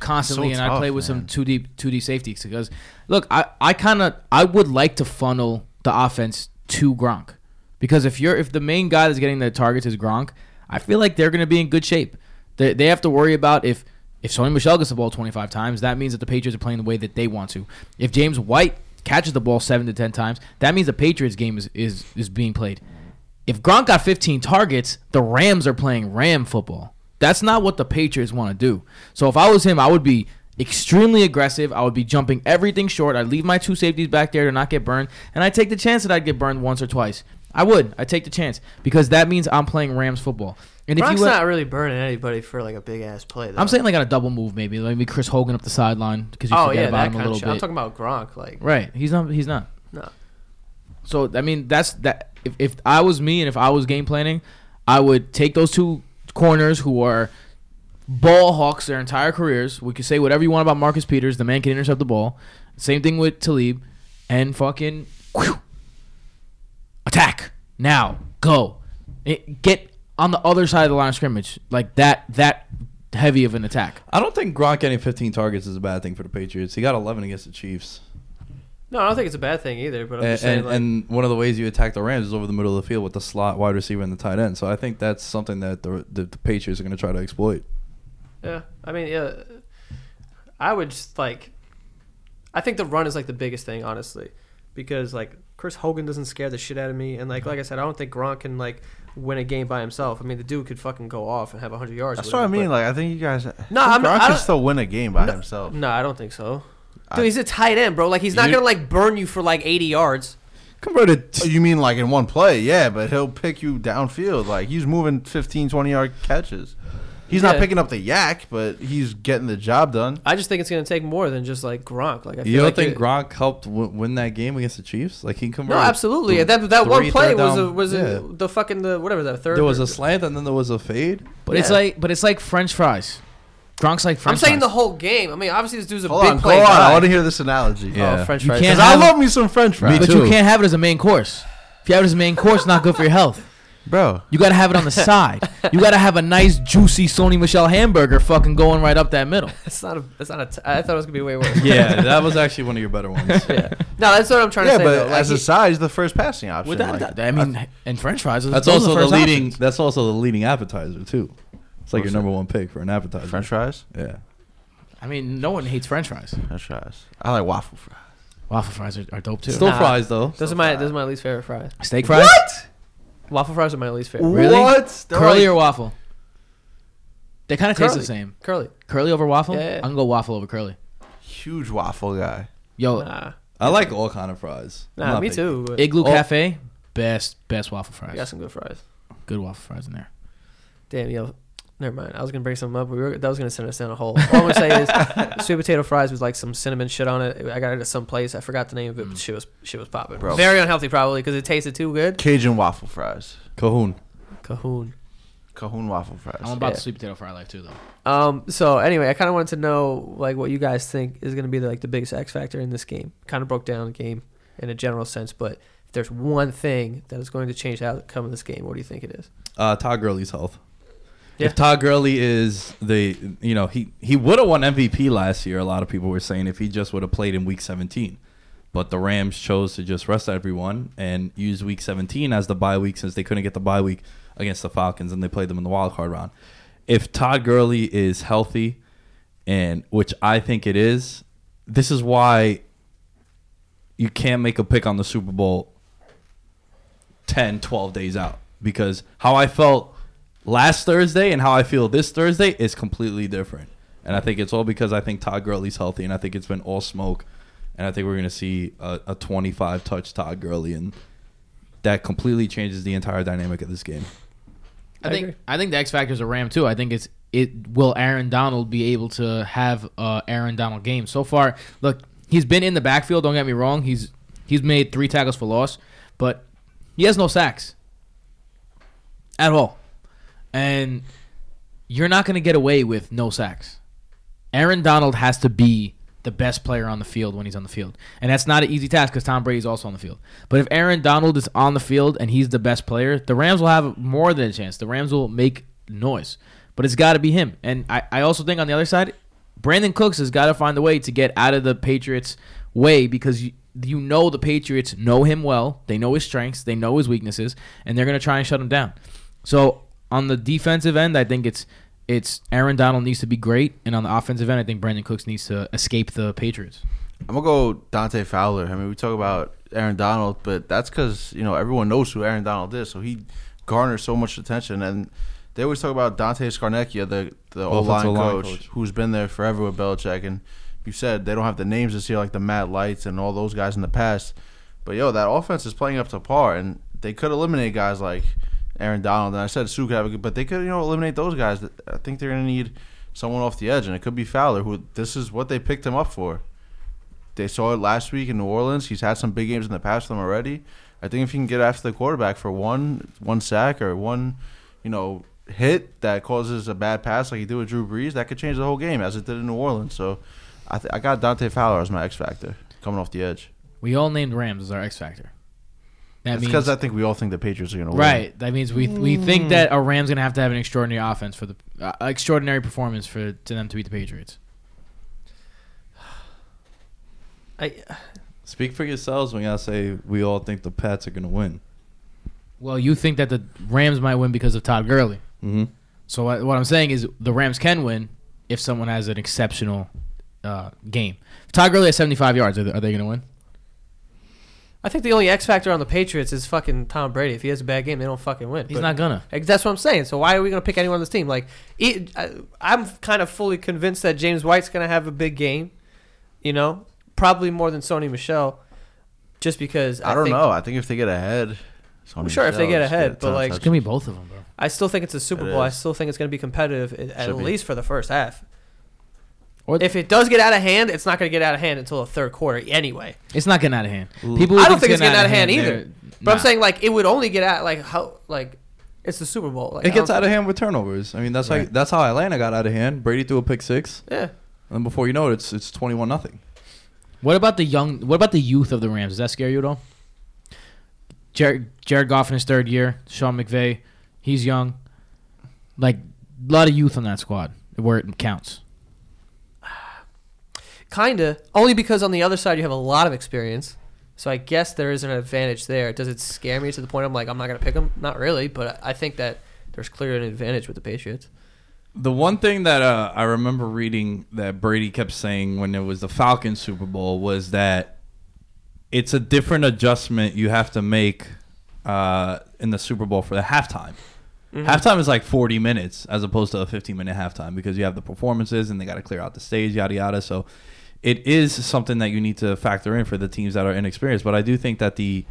Speaker 5: constantly,
Speaker 4: So
Speaker 5: and I play with some two deep two D safeties because look, I I kind of I would like to funnel the offense to Gronk because if you're if the main guy that's getting the targets is Gronk, I feel like they're going to be in good shape. They they have to worry about if. If Sony Michel gets the ball 25 times, that means that the Patriots are playing the way that they want to. If James White catches the ball 7 to 10 times, that means the Patriots game is, is, is being played. If Gronk got 15 targets, the Rams are playing Ram football. That's not what the Patriots want to do. So if I was him, I would be extremely aggressive. I would be jumping everything short. I'd leave my two safeties back there to not get burned, and I'd take the chance that I'd get burned once or twice. I would. I'd take the chance because that means I'm playing Rams football. And if you let-
Speaker 1: not really burning anybody for like a big ass play. Though.
Speaker 5: I'm saying like on a double move, maybe maybe Chris Hogan up the sideline because you
Speaker 1: oh
Speaker 5: forget
Speaker 1: yeah,
Speaker 5: about him a little bit.
Speaker 1: I'm talking about Gronk. Like,
Speaker 5: right? He's not. He's not.
Speaker 1: no,
Speaker 5: So I mean, that's that. If, if I was me and if I was game planning, I would take those two corners who are ball hawks their entire careers. We could say whatever you want about Marcus Peters. The man can intercept the ball. Same thing with Talib, and fucking whew, attack now. Go, It- get on the other side of the line of scrimmage like that. That heavy of an attack.
Speaker 2: I don't think Gronk getting 15 targets is a bad thing for the Patriots. He got 11 against the Chiefs.
Speaker 1: No, I don't think it's a bad thing either. But I'm
Speaker 2: And,
Speaker 1: just saying,
Speaker 2: and,
Speaker 1: like,
Speaker 2: and one of the ways you attack the Rams is over the middle of the field with the slot wide receiver and the tight end. So I think that's something that the, the, the Patriots are going to try to exploit.
Speaker 1: Yeah, I mean, yeah, I would just like. I think the run is like the biggest thing, honestly, because like Chris Hogan doesn't scare the shit out of me, and like like I said, I don't think Gronk can like win a game by himself. I mean, the dude could fucking go off and have hundred yards.
Speaker 4: That's what I mean. Like I think you guys.
Speaker 1: No,
Speaker 4: No,
Speaker 1: I'm not-
Speaker 4: Gronk
Speaker 1: I
Speaker 4: can
Speaker 1: don't-
Speaker 4: still win a game by
Speaker 1: No.
Speaker 4: himself.
Speaker 1: No, I don't think so.
Speaker 4: I-
Speaker 1: Dude, he's a tight end, bro. Like he's not
Speaker 4: You-
Speaker 1: gonna like burn you for like eighty yards.
Speaker 2: Converted.
Speaker 4: Oh, You mean like in one play? Yeah, but he'll pick you downfield. Like he's moving 15, 20 yard catches. He's not
Speaker 1: Yeah.
Speaker 4: picking up the yak, but he's getting the job done.
Speaker 1: I just think it's gonna take more than just like Gronk. Like I feel
Speaker 2: You don't
Speaker 1: like
Speaker 2: think
Speaker 1: it-
Speaker 2: Gronk helped w- win that game against the Chiefs? Like he
Speaker 1: No,
Speaker 2: converted.
Speaker 1: absolutely.
Speaker 2: th-
Speaker 1: That that one
Speaker 2: three
Speaker 1: play
Speaker 2: third
Speaker 1: was a,
Speaker 2: down-
Speaker 1: was
Speaker 2: yeah.
Speaker 1: a, the fucking the whatever that third.
Speaker 2: There was a slant and then there was a fade.
Speaker 5: But it's
Speaker 1: Yeah.
Speaker 5: like, but it's like French fries. Gronk's like
Speaker 1: I'm
Speaker 5: French
Speaker 1: saying
Speaker 5: fries.
Speaker 1: the whole game. I mean, obviously this dude's a
Speaker 4: Hold
Speaker 1: big
Speaker 4: on,
Speaker 1: play
Speaker 4: go on. I want to hear this analogy.
Speaker 2: Oh, yeah.
Speaker 1: Oh, French
Speaker 5: You
Speaker 1: fries.
Speaker 5: can't
Speaker 4: Because I love me some French fries,
Speaker 5: but you can't have it as a main course. If you have it as a main course, it's not good for your health.
Speaker 4: bro.
Speaker 5: You gotta have it on the side. You gotta have a nice, juicy Sony Michel hamburger, fucking going right up that middle.
Speaker 1: That's not a. That's not a. T- I thought it was gonna be way worse.
Speaker 2: Yeah, that was actually one of your better ones.
Speaker 1: yeah. No, that's what I'm trying
Speaker 4: Yeah,
Speaker 1: to say.
Speaker 4: but
Speaker 1: though. Like,
Speaker 4: as a
Speaker 1: he-
Speaker 4: side, he's the first passing option.
Speaker 5: With that,
Speaker 4: like-
Speaker 5: that- I mean, and French fries.
Speaker 2: That's
Speaker 5: those are
Speaker 2: also the
Speaker 5: first
Speaker 2: leading.
Speaker 5: options.
Speaker 2: That's also the leading appetizer too. It's like your number one pick for an appetizer.
Speaker 4: French fries.
Speaker 2: Yeah.
Speaker 5: I mean, no one hates French fries.
Speaker 4: French fries. I like waffle fries.
Speaker 5: Waffle fries are, are dope too.
Speaker 2: Still
Speaker 1: Nah.
Speaker 2: fries though.
Speaker 1: those are my. Those are my least favorite fries.
Speaker 5: Steak fries. What?
Speaker 1: Waffle fries are my least favorite.
Speaker 5: Really?
Speaker 4: What? They're
Speaker 5: Curly
Speaker 4: like-
Speaker 5: or waffle? They kind of taste the
Speaker 1: Curly.
Speaker 5: same.
Speaker 1: Curly.
Speaker 5: Curly over waffle.
Speaker 1: Yeah, yeah.
Speaker 5: I can go waffle over curly.
Speaker 4: huge waffle guy.
Speaker 5: Yo,
Speaker 1: Nah.
Speaker 2: I like all kind of fries. I'm
Speaker 1: Nah.
Speaker 2: not
Speaker 1: Me
Speaker 2: picky.
Speaker 1: too. but
Speaker 5: Igloo
Speaker 2: Oh.
Speaker 5: Cafe, best best waffle
Speaker 1: I
Speaker 5: fries.
Speaker 1: got some good fries.
Speaker 5: Good waffle fries in there.
Speaker 1: Damn, yo. Never mind. I was gonna bring something up. We were that was gonna send us down a hole. All I'm gonna say is sweet potato fries with like some cinnamon shit on it. I got it at some place. I forgot the name of it, but shit was shit was popping.
Speaker 4: Bro.
Speaker 1: Very unhealthy probably because it tasted too good.
Speaker 4: Cajun waffle fries.
Speaker 2: Cahoon.
Speaker 1: Cahoon.
Speaker 4: Cahoon waffle fries.
Speaker 5: I'm about
Speaker 1: Yeah.
Speaker 5: to sweet potato fry life too, though.
Speaker 1: Um. So anyway, I kind of wanted to know like what you guys think is going to be the, like the biggest X factor in this game. Kind of broke down the game in a general sense, but if there's one thing that is going to change the outcome of this game, what do you think it is?
Speaker 2: Uh, Todd Gurley's health.
Speaker 1: Yeah.
Speaker 2: If Todd Gurley is the, you know, he he would have won MVP last year. A lot of people were saying if he just would have played in Week 17, but the Rams chose to just rest everyone and use Week 17 as the bye week since they couldn't get the bye week against the Falcons and they played them in the wild card round. If Todd Gurley is healthy, and which I think it is, this is why you can't make a pick on the Super Bowl 10, 12 days out because how I felt last Thursday and how I feel this Thursday is completely different. And I think it's all because I think Todd Gurley's healthy and I think it's been all smoke. And I think we're going to see a, a 25 touch Todd Gurley and that completely changes the entire dynamic of this game.
Speaker 5: I,
Speaker 1: I
Speaker 5: think
Speaker 1: agree.
Speaker 5: I think the X factor is a Ram too. I think it's it will Aaron Donald be able to have a Aaron Donald game. So far, look, he's been in the backfield. Don't get me wrong. He's he's made three tackles for loss, but he has no sacks at all. And you're not going to get away with no sacks. Aaron Donald has to be the best player on the field when he's on the field. And that's not an easy task because Tom Brady's also on the field. But if Aaron Donald is on the field and he's the best player, the Rams will have more than a chance. The Rams will make noise. But it's got to be him. And I, I also think on the other side, Brandin Cooks has got to find a way to get out of the Patriots' way because you, you know the Patriots know him well. They know his strengths, they know his weaknesses, and they're going to try and shut him down. So on the defensive end, I think it's it's Aaron Donald needs to be great, and on the offensive end, I think Brandin Cooks needs to escape the Patriots.
Speaker 4: I'm gonna go Dante Fowler. I mean, we talk about Aaron Donald, but that's because you know everyone knows who Aaron Donald is, so he garners so much attention. And they always talk about Dante Scarnecchia, the the O line coach,
Speaker 2: coach.
Speaker 4: who's been there forever with Belichick. And you said they don't have the names this year like the Matt Lights and all those guys in the past, but yo, that offense is playing up to par, and they could eliminate guys like Aaron Donald. And I said Suh could have a good, but they could you know eliminate those guys. I think they're gonna need someone off the edge, and it could be Fowler, who this is what they picked him up for. They saw it last week in New Orleans. He's had some big games in the past for them already. I think if he can get after the quarterback for one one sack or one, you know, hit that causes a bad pass like he did with Drew Brees, that could change the whole game as it did in New Orleans. So, I th- I got Dante Fowler as my X factor coming off the edge.
Speaker 5: We all named Rams as our X factor. That
Speaker 4: That's
Speaker 5: means
Speaker 4: because I think we all think the Patriots are going to win.
Speaker 5: right. That means we we think that a Ram's gonna have to have an extraordinary offense for the uh, extraordinary performance for to them to beat the Patriots.
Speaker 1: I
Speaker 2: Speak for yourselves when y'all say we all think the Pats are going to win.
Speaker 5: Well, you think that the Rams might win because of Todd Gurley.
Speaker 2: Mm-hmm.
Speaker 5: So what, what I'm saying is the Rams can win if someone has an exceptional uh, game. If Todd Gurley has 75 yards, are they, are they going to win?
Speaker 1: I think the only X factor on the Patriots is fucking Tom Brady. If he has a bad game, they don't fucking win.
Speaker 5: He's
Speaker 1: But-
Speaker 5: not gonna.
Speaker 1: That's what I'm saying. So why are we going to pick anyone on this team? Like, it, I, I'm kind of fully convinced that James White's going to have a big game. You know, probably more than Sony Michel, just because
Speaker 4: I, don't
Speaker 1: think,
Speaker 4: know. I think if they get ahead, Sony I'm
Speaker 1: sure, if they get ahead, but,
Speaker 4: touch-
Speaker 1: like-
Speaker 5: It's
Speaker 4: touch-
Speaker 5: going to be both of them, bro.
Speaker 1: I still think it's a Super
Speaker 4: It
Speaker 1: Bowl. I still think it's going to be competitive at, at
Speaker 4: Should be.
Speaker 1: least for the first half.
Speaker 5: Or
Speaker 1: If it does get out of hand, it's not going to get out of hand until the third quarter anyway.
Speaker 5: It's not getting out of hand. People
Speaker 1: I don't think it's getting out of hand
Speaker 5: they're-
Speaker 1: either. But I'm saying like it would only get out like how like it's the Super Bowl. Like,
Speaker 2: It gets out of hand with turnovers. I mean, that's
Speaker 5: Right.
Speaker 2: like that's how Atlanta got out of hand. Brady threw a pick six,
Speaker 1: Yeah.
Speaker 2: and before you know it, it's it's twenty one nothing.
Speaker 5: What about the young? What about the youth of the Rams? Does that scare you at all? Jared, Jared Goff in his third year. Sean McVay, he's young. Like a lot of youth on that squad where it counts.
Speaker 1: Kinda. Only because on the other side you have a lot of experience. So I guess there is an advantage there. Does it scare me to the point I'm like I'm not gonna pick them? Not really, but I think that there's clearly an advantage with the Patriots.
Speaker 2: The one thing that uh, I remember reading that Brady kept saying when it was the Falcons Super Bowl was that it's a different adjustment you have to make uh, in the Super Bowl for the halftime. Halftime is like 40 minutes as opposed to a 15 minute halftime because you have the performances and they got to clear out the stage, yada yada. So it is something that you need to factor in for the teams that are inexperienced. But I do think that the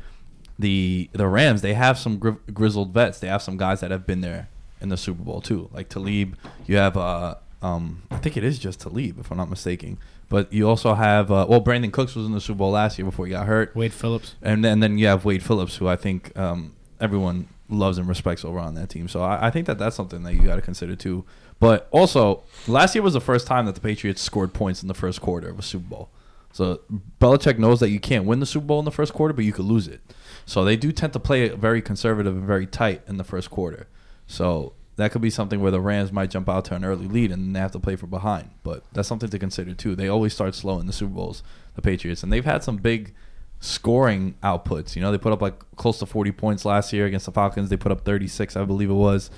Speaker 2: the the Rams they have some gri- grizzled vets. They have some guys that have been there in the Super Bowl too, like Talib. You have uh um I think it is just Talib if I'm not mistaken. But you also have uh, well Brandin Cooks was in the Super Bowl last year before he got hurt,
Speaker 5: Wade Phillips.
Speaker 2: and then then you have Wade Phillips who I think um everyone loves and respects over on that team. So I, I think that that's something that you got to consider too. But also, last year was the first time that the Patriots scored points in the first quarter of a Super Bowl. So Belichick knows that you can't win the Super Bowl in the first quarter, but you could lose it. So they do tend to play very conservative and very tight in the first quarter. So that could be something where the Rams might jump out to an early lead and they have to play for behind. But that's something to consider too. They always start slow in the Super Bowls, the Patriots, and they've had some big scoring outputs. You know, they put up like close to 40 points last year against the Falcons. They put up 36, I believe it was.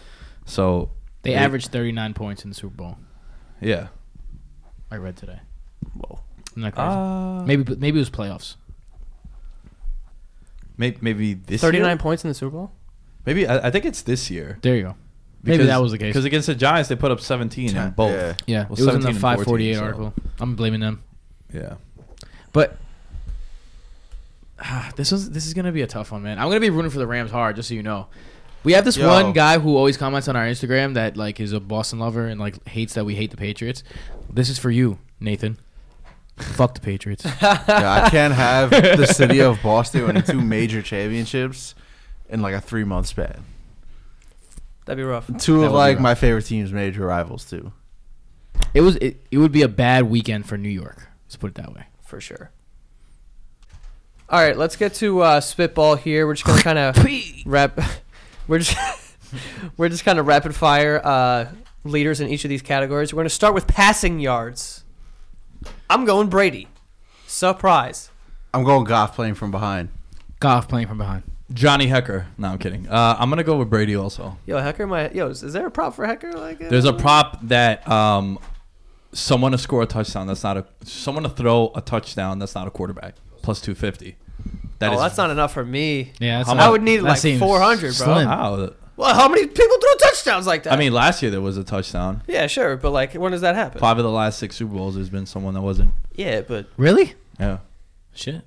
Speaker 2: So
Speaker 5: They averaged 39 points in the Super Bowl.
Speaker 2: yeah.
Speaker 5: I read today.
Speaker 1: Whoa.
Speaker 5: Isn't that crazy?
Speaker 2: Uh,
Speaker 5: maybe maybe it was playoffs.
Speaker 2: maybe, maybe this
Speaker 1: 39
Speaker 2: year?
Speaker 1: points in the Super Bowl?
Speaker 2: Maybe I, I think it's this year.
Speaker 5: There you go. Maybe that was the case.
Speaker 2: Because against the Giants, they put up 17 in both.
Speaker 4: Yeah.
Speaker 5: Yeah,
Speaker 2: Well,
Speaker 5: it was in the 548
Speaker 2: 14, so-
Speaker 5: article. I'm blaming them.
Speaker 2: Yeah.
Speaker 5: But ah, this was this is gonna be a tough one, man. I'm gonna be rooting for the Rams hard, just so you know. We have this
Speaker 4: Yo.
Speaker 5: one guy who always comments on our Instagram that like is a Boston lover and like hates that we hate the Patriots. This is for you, Nathan. Fuck the Patriots.
Speaker 4: Yeah, I can't have the city of Boston winning two major championships in like a three month span.
Speaker 1: That'd be rough.
Speaker 4: Two
Speaker 5: That
Speaker 4: of like my favorite teams, major rivals too.
Speaker 5: It was it, it would be a bad weekend for New York. Let's put it that way.
Speaker 1: For sure. All right, let's get to uh, spitball here. We're just gonna kind of wrap. We're just we're just kind of rapid fire uh, leaders in each of these categories. We're gonna start with passing yards. I'm going Brady. Surprise.
Speaker 4: I'm going Goff playing from behind.
Speaker 5: Goff playing from behind.
Speaker 2: Johnny Hekker. No, I'm kidding. Uh, I'm gonna go with Brady also.
Speaker 1: Yo, Hekker, my yo, is, is there a prop for Hekker? Like, uh,
Speaker 2: There's a prop that um, someone to score a touchdown. That's not a someone to throw a touchdown. That's not a quarterback. Plus 250. That
Speaker 1: oh,
Speaker 2: is
Speaker 1: that's not enough for me.
Speaker 5: Yeah, that's not-
Speaker 1: I would need like 400, bro.
Speaker 5: slim.
Speaker 2: Wow.
Speaker 1: Well, how many people throw touchdowns like that?
Speaker 2: I mean, last year there was a touchdown.
Speaker 1: yeah, sure, but like, when does that happen?
Speaker 2: Five of the last six Super Bowls, there's been someone that wasn't.
Speaker 1: Yeah, but
Speaker 5: Really?
Speaker 2: Yeah,
Speaker 5: Shit.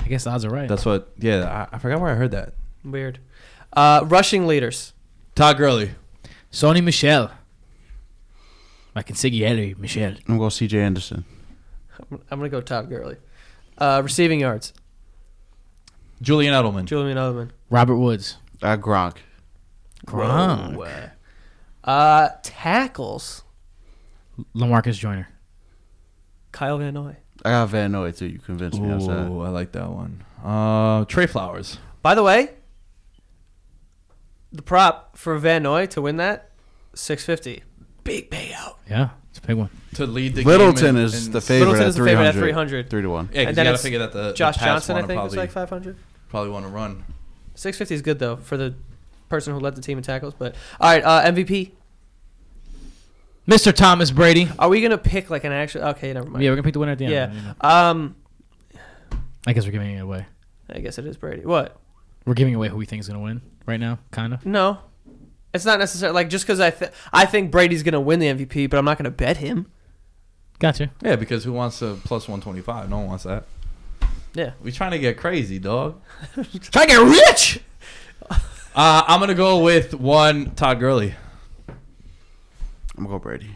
Speaker 5: I guess the odds are right.
Speaker 2: that's what. Yeah, I, I forgot where I heard that.
Speaker 1: weird. Uh, rushing leaders.
Speaker 2: Todd Gurley.
Speaker 5: Sony Michel. I can Siggy Michelle.
Speaker 4: I'm going to go CJ Anderson.
Speaker 1: I'm, I'm gonna go Todd Gurley. Uh, receiving yards.
Speaker 2: Julian Edelman.
Speaker 1: Julian Edelman.
Speaker 5: Robert Woods.
Speaker 4: Uh, Gronk.
Speaker 5: Gronk.
Speaker 1: Uh, tackles.
Speaker 5: Lamarcus Joyner.
Speaker 1: Kyle Van Noy.
Speaker 4: I got Van Noy too. You convinced me. outside.
Speaker 2: Ooh, I like that one. Uh, Trey Flowers.
Speaker 1: By the way, the prop for Van Noy to win that, six fifty. Big payout.
Speaker 5: Yeah, it's a big one.
Speaker 2: To lead the
Speaker 4: Littleton
Speaker 2: game in-
Speaker 4: is
Speaker 2: in-
Speaker 4: the favorite
Speaker 1: Littleton
Speaker 4: at
Speaker 1: is the favorite at
Speaker 4: 300.
Speaker 1: 300.
Speaker 4: Three to one.
Speaker 2: Yeah, 'cause
Speaker 1: And
Speaker 2: you
Speaker 1: then
Speaker 2: gotta
Speaker 1: it's
Speaker 2: figure that the
Speaker 1: Josh
Speaker 2: the pass
Speaker 1: Johnson, I
Speaker 2: wanna
Speaker 1: think, was
Speaker 2: probably,
Speaker 1: like five hundred.
Speaker 2: probably want to run.
Speaker 1: Six fifty is good though for the person who led the team in tackles. But all right, uh, MVP.
Speaker 5: Mr. Thomas Brady.
Speaker 1: Are we gonna pick like an actual? Okay, never mind.
Speaker 5: Yeah, we're gonna pick the winner at the end.
Speaker 1: Yeah.
Speaker 5: You know.
Speaker 1: Um,
Speaker 5: I guess we're giving it away.
Speaker 1: I guess it is Brady. What?
Speaker 5: We're giving away who we think is gonna win right now, kind of.
Speaker 1: No, it's not necessarily like just because I th- I think Brady's gonna win the MVP, but I'm not gonna bet him.
Speaker 5: Gotcha.
Speaker 2: Yeah, because who wants a plus 125? No one wants that.
Speaker 1: Yeah.
Speaker 2: We trying to get crazy, dog.
Speaker 1: Try to get rich.
Speaker 2: Uh, I'm gonna go with one Todd Gurley.
Speaker 4: I'm going to go Brady.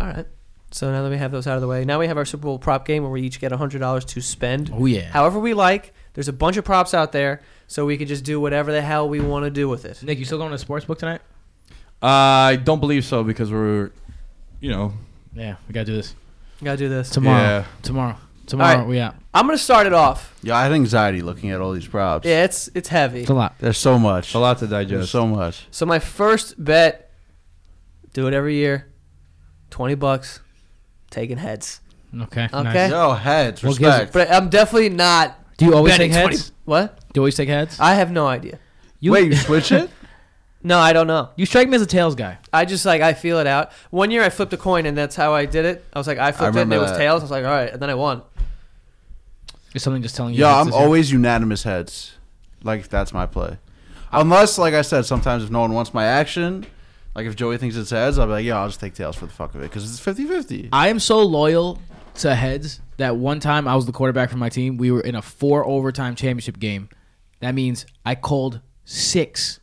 Speaker 1: All right. So now that we have those out of the way, now we have our Super Bowl prop game where we each get hundred dollars to spend
Speaker 5: Oh yeah.
Speaker 1: however we like. There's a bunch of props out there, so we could just do whatever the hell we want to do with it.
Speaker 5: Nick, you still going to the sports book tonight?
Speaker 2: Uh, I don't believe so because we're, you know,
Speaker 5: Yeah, we gotta do this
Speaker 1: Gotta do this.
Speaker 5: tomorrow.
Speaker 2: Yeah.
Speaker 5: Tomorrow. Tomorrow.
Speaker 1: right.
Speaker 5: We out.
Speaker 1: I'm gonna start it off.
Speaker 4: Yeah, I have anxiety looking at all these props.
Speaker 1: Yeah, it's it's heavy.
Speaker 5: It's a lot.
Speaker 4: There's so much.
Speaker 2: a lot to
Speaker 4: There's
Speaker 2: digest.
Speaker 4: so much.
Speaker 1: So my first bet, do it every year, twenty bucks, taking heads.
Speaker 5: Okay.
Speaker 1: Okay.
Speaker 5: nice.
Speaker 4: Yo, heads.
Speaker 5: What gives
Speaker 4: Respect.
Speaker 1: But I'm definitely not.
Speaker 5: Do you always
Speaker 1: betting
Speaker 5: take
Speaker 1: 20
Speaker 5: heads?
Speaker 1: What?
Speaker 5: Do you always take heads?
Speaker 1: I have no idea.
Speaker 5: You,
Speaker 4: Wait, you switch it?
Speaker 1: No, I don't know.
Speaker 5: you strike me as a tails guy.
Speaker 1: I just like I feel it out. One year I flipped a coin and that's how I did it. I was like I flipped it and it was
Speaker 4: that.
Speaker 1: tails. I was like all right, and then I won.
Speaker 5: Is something just telling you?
Speaker 4: Yo,
Speaker 5: heads
Speaker 4: I'm
Speaker 5: this year?
Speaker 4: always unanimous heads. Like that's my play. Unless, like I said, sometimes if no one wants my action, like if Joey thinks it's heads, I'll be like, yeah, I'll just take tails for the fuck of it because it's 50-50.
Speaker 5: I am so loyal to heads that one time I was the quarterback for my team. We were in a four overtime championship game. That means I called six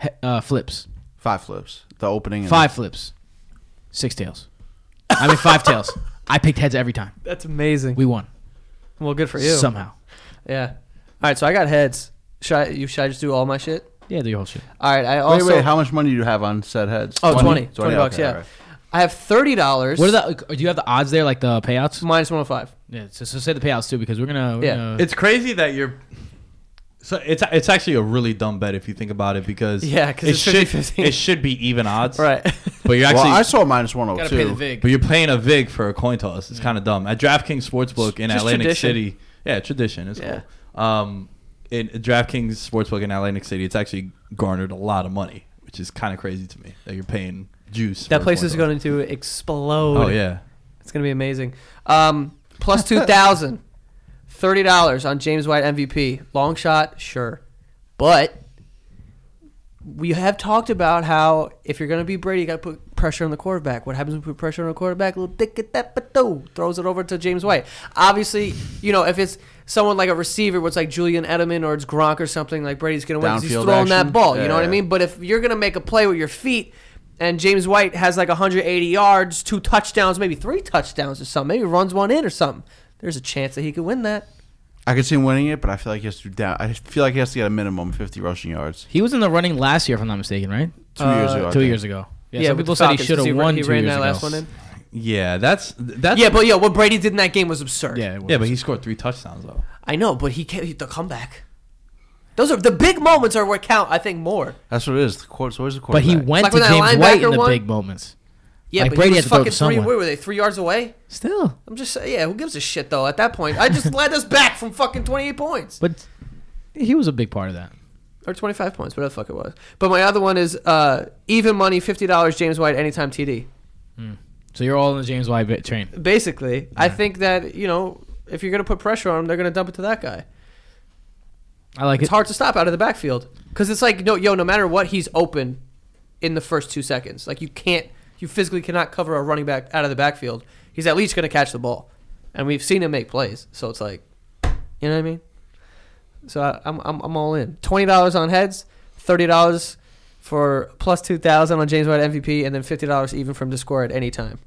Speaker 5: he- uh, flips,
Speaker 4: Five flips. The opening. And
Speaker 5: five flips, six tails. I mean five tails. I picked heads every time.
Speaker 1: That's amazing.
Speaker 5: We won
Speaker 1: well, good for you.
Speaker 5: somehow.
Speaker 1: yeah. All right, so I got heads. Should I, you should I just do all my shit?
Speaker 5: Yeah, the whole shit.
Speaker 1: All right. I
Speaker 4: Wait,
Speaker 1: also
Speaker 4: wait. How much money do you have on said heads?
Speaker 1: Oh, 20. 20 bucks,
Speaker 4: okay,
Speaker 1: yeah.
Speaker 4: alright.
Speaker 1: I have thirty dollars.
Speaker 5: What are the? Do you have the odds there, like the payouts?
Speaker 1: minus one hundred five?
Speaker 5: Yeah, so, so say the payouts too, because we're gonna. We're
Speaker 1: Yeah.
Speaker 5: gonna-
Speaker 2: It's crazy that you're. So it's it's actually a really dumb bet if you think about it because
Speaker 1: Yeah, 'cause
Speaker 2: it
Speaker 1: it's
Speaker 2: should
Speaker 1: 50-50.
Speaker 2: it should be even odds,
Speaker 1: Right.
Speaker 2: But you're actually
Speaker 4: Well,
Speaker 2: actually
Speaker 4: I saw minus one
Speaker 5: gotta
Speaker 4: hundred
Speaker 5: pay the
Speaker 4: two.
Speaker 5: vig.
Speaker 2: but you're playing a vig for a coin toss. It's kind of dumb. At DraftKings Sportsbook in
Speaker 1: Just
Speaker 2: Atlantic
Speaker 1: tradition.
Speaker 2: City, yeah, tradition is
Speaker 1: Yeah.
Speaker 2: cool. Um, in DraftKings Sportsbook in Atlantic City, it's actually garnered a lot of money, which is kind of crazy to me that you're paying juice.
Speaker 1: that place is going to explode.
Speaker 2: Oh yeah,
Speaker 1: It's going to be amazing. Um, plus 2,000. $30 on James White MVP. Long shot, sure. But we have talked about how if you're going to be Brady, you got to put pressure on the quarterback. What happens when you put pressure on the quarterback? little dick at that but throws it over to James White. Obviously, you know, if it's someone like a receiver, where it's like Julian Edelman or it's Gronk or something, like Brady's going to win 'cause he's
Speaker 4: Downfield
Speaker 1: throwing that
Speaker 4: action.
Speaker 1: ball. You know what I mean? But if you're going to make a play with your feet, and James White has like 180 yards, two touchdowns, maybe three touchdowns or something, maybe runs one in or something. There's a chance that he could win that.
Speaker 4: I could see him winning it, but I feel like he has to down. I feel like he has to get a minimum fifty rushing yards.
Speaker 5: He was in the running last year, if I'm not mistaken, right?
Speaker 4: Two years
Speaker 1: Uh,
Speaker 4: ago.
Speaker 5: Two years ago. Yeah,
Speaker 1: Yeah,
Speaker 5: some people
Speaker 1: the
Speaker 5: said he should have won
Speaker 1: He
Speaker 5: two
Speaker 1: ran
Speaker 5: years
Speaker 1: that
Speaker 5: ago.
Speaker 1: last one in.
Speaker 2: Yeah. That's that's
Speaker 1: Yeah, but yeah, what Brady did in that game was absurd.
Speaker 5: Yeah, it
Speaker 2: yeah, but he scored three touchdowns though.
Speaker 1: I know, but he can't. The comeback. Those are the big moments are what count. I think more.
Speaker 4: That's what it is. The court, so where's the court
Speaker 5: But
Speaker 4: quarterback?
Speaker 5: he went
Speaker 1: Like
Speaker 5: to
Speaker 1: when that
Speaker 5: James White
Speaker 1: linebacker
Speaker 5: in the
Speaker 1: won?
Speaker 5: big moments.
Speaker 1: Yeah,
Speaker 5: Like
Speaker 1: but
Speaker 5: Brady
Speaker 1: he
Speaker 5: had to throw to
Speaker 1: fucking three.
Speaker 5: someone.
Speaker 1: Where were they? Three yards away.
Speaker 5: Still,
Speaker 1: I'm just saying. Yeah, who gives a shit though? At that point, I just led us back from fucking 28 points
Speaker 5: but he was a big part of that.
Speaker 1: or 25 points, whatever the fuck it was. But my other one is uh, even money, fifty dollars. James White anytime TD.
Speaker 5: So you're all in the James White bit train.
Speaker 1: Basically, I think that you know if you're gonna put pressure on him, they're gonna dump it to that guy.
Speaker 5: I like
Speaker 1: It's
Speaker 5: it.
Speaker 1: hard to stop out of the backfield because it's like no, yo, no matter what, he's open in the first two seconds. Like you can't, you physically cannot cover a running back out of the backfield. He's at least gonna catch the ball, and we've seen him make plays. So it's like, you know what I mean? So I, I'm, I'm I'm all in. Twenty dollars on heads, thirty dollars for plus two thousand on James White MVP, and then fifty dollars even from Discord at any time.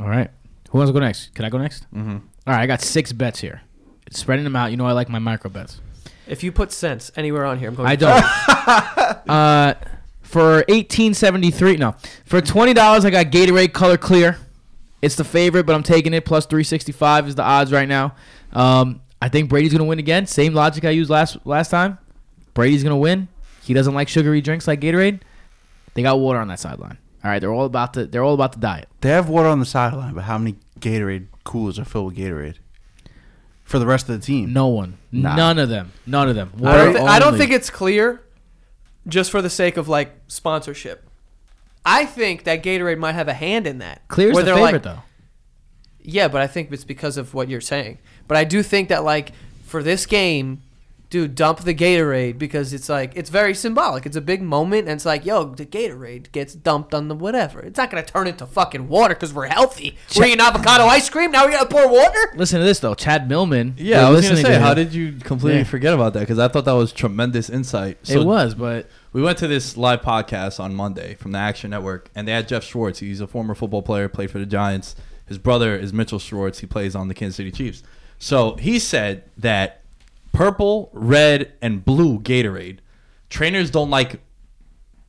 Speaker 5: All right. Who wants to go next? Can I go next?
Speaker 2: Mm-hmm.
Speaker 5: All right, I got six bets here. Spreading them out. You know I like my micro bets.
Speaker 1: If you put cents anywhere on here, I'm going. To I
Speaker 5: don't. uh, for eighteen seventy three, no, for twenty dollars, I got Gatorade Color Clear. It's the favorite, but I'm taking it. Plus three sixty five is the odds right now. Um, I think Brady's gonna win again. Same logic I used last last time. Brady's gonna win. He doesn't like sugary drinks like Gatorade. They got water on that sideline. All right, they're all about the they're all about the diet.
Speaker 4: They have water on the sideline, but how many Gatorade coolers are filled with Gatorade for the rest of the team?
Speaker 5: No one,
Speaker 4: Nah.
Speaker 5: none of them, none of them.
Speaker 1: I don't,
Speaker 5: Water
Speaker 1: thi- I don't think it's clear just for the sake of like sponsorship. I think that Gatorade might have a hand in that.
Speaker 5: Clear's
Speaker 1: Where
Speaker 5: the
Speaker 1: they're
Speaker 5: favorite
Speaker 1: like,
Speaker 5: though.
Speaker 1: Yeah, but I think it's because of what you're saying. But I do think that like for this game, dude, dump the Gatorade because it's like it's very symbolic. It's a big moment, and it's like, yo, the Gatorade gets dumped on the whatever. It's not gonna turn into fucking water because we're healthy. We're eating avocado ice cream. Now we gotta pour water.
Speaker 5: Listen to this though, Chad Millman.
Speaker 2: Yeah, I was gonna say,
Speaker 5: to
Speaker 2: how did you completely
Speaker 5: Yeah.
Speaker 2: forget about that? Because I thought that was tremendous insight.
Speaker 5: it was? But
Speaker 2: We went to this live podcast on Monday from the Action Network, and they had Geoff Schwartz. He's a former football player, played for the Giants. His brother is Mitchell Schwartz. He plays on the Kansas City Chiefs. So he said that purple, red, and blue Gatorade, trainers don't like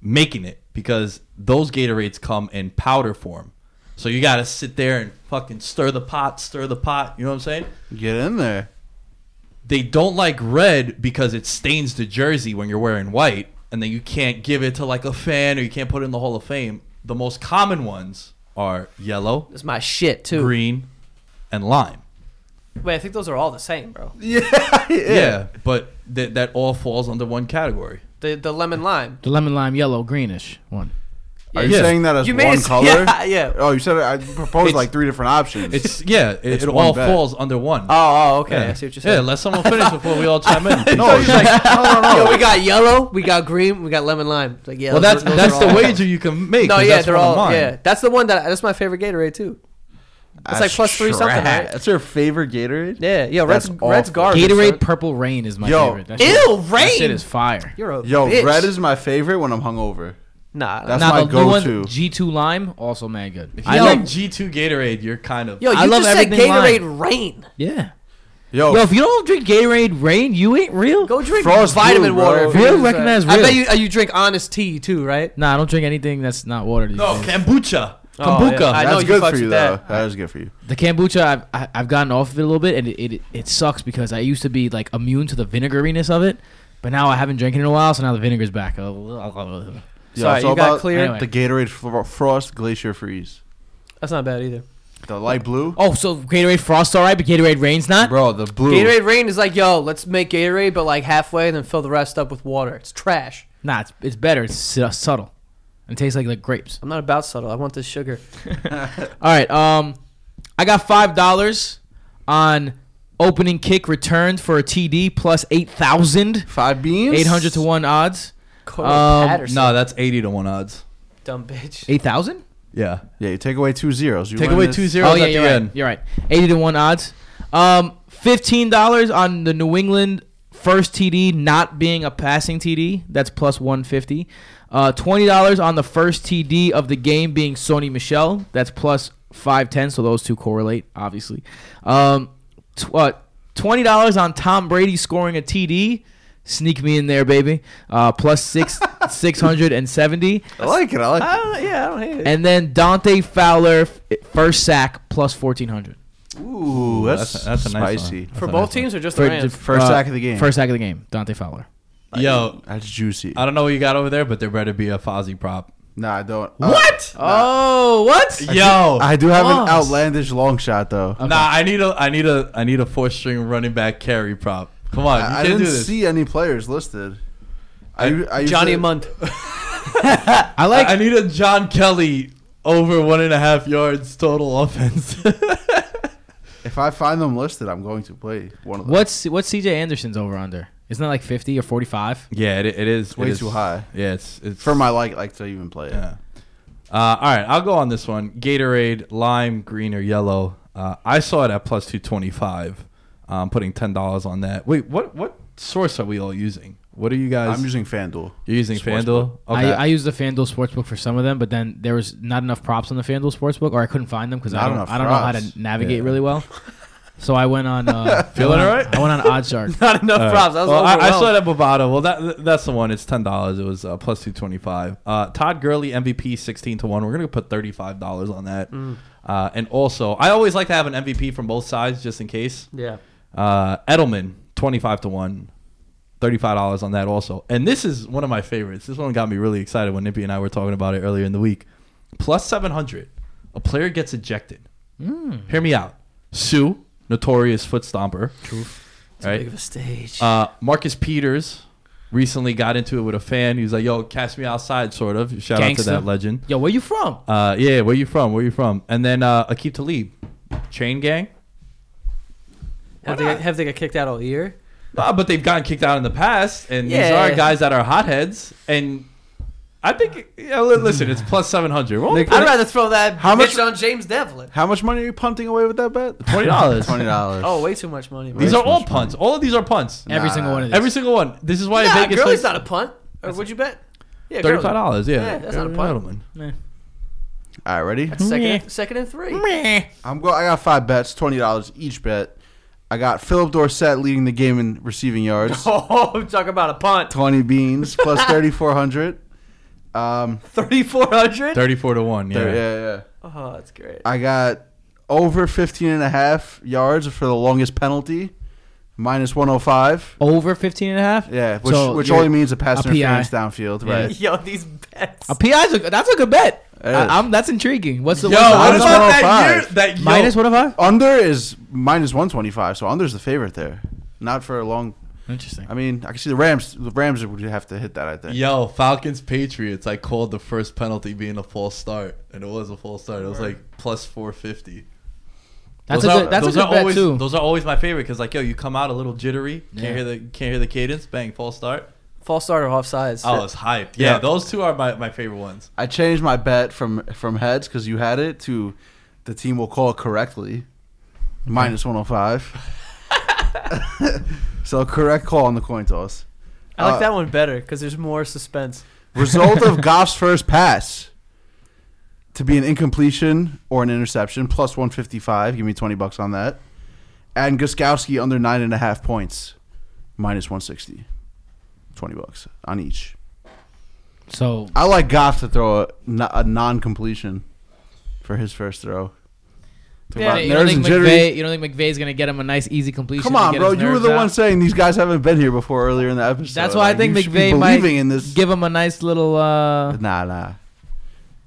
Speaker 2: making it because those Gatorades come in powder form. So you got to sit there and fucking stir the pot, stir the pot. You know what I'm saying?
Speaker 4: Get in there.
Speaker 2: they don't like red because it stains the jersey when you're wearing white, and then you can't give it to like a fan or you can't put it in the Hall of Fame. The most common ones are yellow,
Speaker 1: It's my shit too.
Speaker 2: green, and lime.
Speaker 1: Wait, I think those are all the same, bro.
Speaker 2: Yeah, yeah. but th- that all falls under one category.
Speaker 1: The the lemon lime.
Speaker 5: the lemon lime yellow greenish one.
Speaker 4: Are you
Speaker 2: Yeah.
Speaker 4: saying that as
Speaker 1: You made
Speaker 4: one
Speaker 1: it-
Speaker 4: color?
Speaker 1: yeah, yeah.
Speaker 4: Oh, you said it, I proposed
Speaker 2: It's-
Speaker 4: like three different options.
Speaker 2: It's yeah, it,
Speaker 4: It's
Speaker 2: it
Speaker 4: one
Speaker 2: all
Speaker 4: bet.
Speaker 2: falls under one.
Speaker 1: Oh, oh, okay.
Speaker 2: yeah.
Speaker 1: I see what you're
Speaker 2: Yeah,
Speaker 1: saying.
Speaker 2: let someone finish before we all chime in.
Speaker 4: no, it's like no, no, no.
Speaker 1: Yo, we got yellow, we got green, we got lemon lime. It's like yeah.
Speaker 2: well,
Speaker 1: those-
Speaker 2: that's
Speaker 1: those
Speaker 2: that's the
Speaker 1: all-
Speaker 2: wager you can make.
Speaker 1: No,
Speaker 2: 'cause
Speaker 1: yeah,
Speaker 2: that's
Speaker 1: they're
Speaker 2: one of
Speaker 1: all
Speaker 2: mine.
Speaker 1: yeah. That's the one that that's my favorite Gatorade too. It's like plus three something, right?
Speaker 4: That's your favorite Gatorade?
Speaker 1: Yeah, yeah. Red's
Speaker 4: That's
Speaker 1: Red's
Speaker 4: awful.
Speaker 1: garbage.
Speaker 5: Gatorade
Speaker 1: son.
Speaker 5: Purple Rain is my
Speaker 4: Yo.
Speaker 5: favorite. That
Speaker 1: Ew,
Speaker 5: shit, That
Speaker 1: rain.
Speaker 5: shit is fire.
Speaker 1: You're a
Speaker 4: Yo,
Speaker 1: bitch.
Speaker 4: red is my favorite when I'm hungover.
Speaker 1: nah.
Speaker 4: That's
Speaker 5: now
Speaker 4: my
Speaker 5: the new one,
Speaker 4: go-to.
Speaker 5: G2 Lime, also mad good.
Speaker 2: If you
Speaker 5: I
Speaker 2: like
Speaker 5: love,
Speaker 2: G2 Gatorade, you're kind of
Speaker 1: Yo, you
Speaker 5: I love
Speaker 1: just said
Speaker 5: everything
Speaker 1: Gatorade
Speaker 5: lime.
Speaker 1: rain.
Speaker 5: yeah.
Speaker 4: Yo,
Speaker 5: Yo, if you don't drink Gatorade Rain, you ain't real.
Speaker 1: Go drink
Speaker 4: Frost
Speaker 1: vitamin
Speaker 4: Blue, bro.
Speaker 1: water. if
Speaker 5: Real
Speaker 1: you're
Speaker 5: recognize
Speaker 1: say- I bet you uh, you drink honest tea too, right?
Speaker 5: Nah, I don't drink anything that's not water. These
Speaker 2: No,
Speaker 5: days.
Speaker 2: kombucha.
Speaker 1: Oh,
Speaker 5: Kombucha.
Speaker 1: yeah. I know
Speaker 4: that's
Speaker 1: you
Speaker 4: good
Speaker 1: fucks
Speaker 4: for you
Speaker 1: with
Speaker 4: though.
Speaker 1: that.
Speaker 4: That is good for you.
Speaker 5: The kombucha, I've I- I've gotten off of it a little bit, and it, it it sucks because I used to be like immune to the vinegariness of it, but now I haven't drinking it in a while, so now the vinegar's back. Oh,
Speaker 4: Yeah,
Speaker 1: Sorry,
Speaker 4: it's all
Speaker 1: you got
Speaker 4: about
Speaker 1: clear.
Speaker 5: Anyway.
Speaker 4: The Gatorade Fro- Frost Glacier Freeze.
Speaker 1: That's not bad either.
Speaker 4: The light blue.
Speaker 5: Oh, so Gatorade Frost all right, but Gatorade Rain's not.
Speaker 4: Bro, the blue.
Speaker 1: Gatorade Rain is like, yo, let's make Gatorade, but like halfway, and then fill the rest up with water. It's trash.
Speaker 5: Nah, it's, it's better. It's su- subtle. It tastes like like grapes.
Speaker 1: I'm not about subtle. I want this sugar.
Speaker 5: All right. Um, I got five dollars on opening kick returned for a TD plus eight thousand.
Speaker 4: Five beans.
Speaker 5: Eight hundred to one odds.
Speaker 1: Cordarrelle
Speaker 5: Um,
Speaker 1: Patterson.
Speaker 2: No, that's eighty to one odds.
Speaker 1: dumb bitch.
Speaker 5: Eight thousand?
Speaker 2: Yeah.
Speaker 4: Yeah, you take away two zeros. You
Speaker 2: Take
Speaker 4: win
Speaker 2: away
Speaker 4: this-
Speaker 2: two zeros
Speaker 5: Oh yeah,
Speaker 2: at
Speaker 5: you're
Speaker 2: the
Speaker 5: right.
Speaker 2: end.
Speaker 5: You're right. Eighty to one odds. Um, fifteen dollars on the New England first TD not being a passing TD. That's plus one fifty. Uh, twenty dollars on the first TD of the game being Sony Michel. That's plus five ten. So those two correlate, obviously. Um, tw- uh, twenty dollars on Tom Brady scoring a TD. Sneak me in there, baby. Uh, plus six six hundred and seventy.
Speaker 4: I like it. I like it.
Speaker 1: I yeah, I don't hate it.
Speaker 5: And then Dante Fowler f- first sack plus fourteen hundred.
Speaker 4: Ooh, that's,
Speaker 2: that's that's a nice
Speaker 4: spicy.
Speaker 2: one.
Speaker 1: For
Speaker 2: a
Speaker 1: both
Speaker 2: nice one.
Speaker 1: teams or just the Rams?
Speaker 4: First sack of the game.
Speaker 5: First sack of the game. Dante Fowler.
Speaker 2: Yo,
Speaker 4: That's juicy.
Speaker 2: I don't know what you got over there, but there better be a Fozzy prop.
Speaker 4: nah, I don't. Uh,
Speaker 2: What?
Speaker 5: Oh, what?
Speaker 2: Yo.
Speaker 4: I do have an outlandish long shot though.
Speaker 5: Okay.
Speaker 2: Nah, I need a I need a I need a four string running back carry prop. Come on,
Speaker 4: I, I
Speaker 2: can't
Speaker 4: didn't
Speaker 2: do this.
Speaker 4: see any players listed. I, I used
Speaker 1: Johnny
Speaker 4: to-
Speaker 1: Munt.
Speaker 5: I like.
Speaker 2: I, I need a John Kelly over one and a half yards total offense.
Speaker 4: If I find them listed, I'm going to play one of them.
Speaker 5: what's what's CJ Anderson's over under? Isn't that like fifty or forty five?
Speaker 2: yeah, it, it is
Speaker 4: It's way
Speaker 2: it is-
Speaker 4: too high
Speaker 2: Yeah, it's it's
Speaker 4: for my like like to even play it.
Speaker 2: Yeah. Uh, all right, I'll go on this one. Gatorade, lime, green, or yellow. Uh, I saw it at plus two twenty five. I'm putting ten dollars on that. Wait, what what source are we all using? What are you guys?
Speaker 4: I'm using FanDuel.
Speaker 2: You're using
Speaker 4: Sportsbook.
Speaker 2: FanDuel. Okay.
Speaker 5: I, I used the FanDuel sportsbook for some of them, but then there was not enough props on the FanDuel sportsbook, or I couldn't find them because I don't
Speaker 4: enough
Speaker 5: I don't know how
Speaker 4: props.
Speaker 5: to navigate
Speaker 4: Yeah.
Speaker 5: really well. So I went on. Uh,
Speaker 2: Feeling
Speaker 5: I went on-
Speaker 2: alright?
Speaker 5: I went on OddsShark.
Speaker 1: Not enough
Speaker 2: All right.
Speaker 1: props. I was
Speaker 2: well, I, I saw it at Bovada. Well, that that's the one. It's ten dollars. It was uh, plus two twenty five. Uh, Todd Gurley MVP sixteen to one. We're gonna put thirty five dollars on that.
Speaker 1: Mm.
Speaker 2: Uh, and also, I always like to have an MVP from both sides just in case.
Speaker 1: Yeah.
Speaker 2: Uh, Edelman twenty five to one. Thirty-five dollars on that also, and this is one of my favorites. This one got me really excited when Nippy and I were talking about it earlier in the week. Plus seven hundred, a player gets ejected. Hear me out. Suh, notorious foot stomper.
Speaker 1: It's
Speaker 2: Right.
Speaker 1: big of a stage.
Speaker 2: Uh, Marcus Peters recently got into it with a fan. He was like, "Yo, cast me outside," sort of. Shout out to that legend.
Speaker 5: Yo, where you from?
Speaker 2: Uh, yeah, where you from? Where you from? And then uh, Aqib Talib, Chain Gang.
Speaker 1: have, they got, have they got kicked out all year?
Speaker 2: Uh, but they've gotten kicked out in the past, and these
Speaker 1: Yeah.
Speaker 2: are guys that are hotheads. And I think, yeah, li- listen, it's plus seven hundred.
Speaker 4: Nick-
Speaker 1: I'd rather throw that
Speaker 4: How much-
Speaker 1: bitch on James Develin.
Speaker 4: How much money are you punting away with that bet?
Speaker 2: Twenty dollars.
Speaker 4: Twenty dollars.
Speaker 1: Oh, way too much money.
Speaker 2: These are all punts. All of these are punts.
Speaker 5: Every
Speaker 4: Nah.
Speaker 5: single one of these.
Speaker 2: Every single one. This is why
Speaker 1: Nah,
Speaker 2: Vegas
Speaker 1: Gurley's
Speaker 2: plays
Speaker 1: not a punt. Uh, or would you bet? Yeah,
Speaker 2: Thirty-five dollars. Yeah,
Speaker 1: Yeah, that's not a
Speaker 2: Gurley
Speaker 1: punt.
Speaker 2: Edelman.
Speaker 4: All right, ready?
Speaker 1: Second, and, second and three.
Speaker 4: I'm go. I got five bets, twenty dollars each bet. I got Phillip Dorsett leading the game in receiving yards,
Speaker 1: Oh, talk about a punt.
Speaker 4: twenty beans plus thirty four hundred. Um,
Speaker 1: 3,400?
Speaker 2: Thirty-four to one. Yeah.
Speaker 4: there- yeah, yeah.
Speaker 1: Oh, that's great.
Speaker 4: I got over 15 and a half yards for the longest penalty, minus 105.
Speaker 5: Over 15 and a half?
Speaker 4: Yeah, which,
Speaker 5: So
Speaker 4: which
Speaker 5: you're-
Speaker 4: only means a pass
Speaker 5: a
Speaker 4: interference
Speaker 5: PI.
Speaker 4: downfield,
Speaker 5: Yeah.
Speaker 4: right?
Speaker 1: Yo, these bets.
Speaker 5: A PI's a, that's a good bet.
Speaker 4: It is.
Speaker 5: I, am that's intriguing. What's the
Speaker 2: Yo,
Speaker 5: what's the
Speaker 2: what
Speaker 4: minus
Speaker 5: odds?
Speaker 2: about that
Speaker 4: 105.
Speaker 2: year? That yo,
Speaker 5: minus 105?
Speaker 4: Under is minus 125, so under's the favorite there. Not for a long.
Speaker 5: Interesting.
Speaker 4: I mean, I can see the Rams. The Rams would have to hit that. I think.
Speaker 2: Yo, Falcons Patriots. I called the first penalty being a false start, and it was a false start. It was like plus four fifty.
Speaker 5: That's
Speaker 2: those
Speaker 5: a
Speaker 2: are,
Speaker 5: good, that's a
Speaker 2: those
Speaker 5: good bet
Speaker 2: always,
Speaker 5: too.
Speaker 2: Those are always my favorite because like yo, you come out a little jittery, can't
Speaker 5: Yeah.
Speaker 2: hear the can't hear the cadence, bang, false start.
Speaker 1: False start or offsides.
Speaker 2: Oh, it's hyped. Yeah,
Speaker 4: Yeah.
Speaker 2: those two are my, my favorite ones.
Speaker 4: I changed my bet from from heads because you had it to the team will call correctly, minus 105. so correct call on the coin toss.
Speaker 1: I like
Speaker 4: uh,
Speaker 1: that one better because there's more suspense.
Speaker 4: Result of Goff's first pass to be an incompletion or an interception, plus 155. Give me 20 bucks on that. and Gostkowski under nine and a half points, minus one sixty. Twenty bucks on each.
Speaker 5: So
Speaker 4: I like Goff to throw a, a non-completion for his first throw. Talk
Speaker 1: Yeah,
Speaker 4: about
Speaker 5: you don't,
Speaker 4: nerves
Speaker 5: think
Speaker 4: and jittery.
Speaker 5: McVay, you don't think McVay's gonna get him a nice easy completion?
Speaker 4: Come on, bro. You were the
Speaker 5: out?
Speaker 4: one saying these guys haven't been here before earlier in the episode.
Speaker 5: That's why I think
Speaker 4: you should be
Speaker 5: McVay might
Speaker 4: believing in this.
Speaker 5: give him a nice little. uh
Speaker 4: Nah, nah.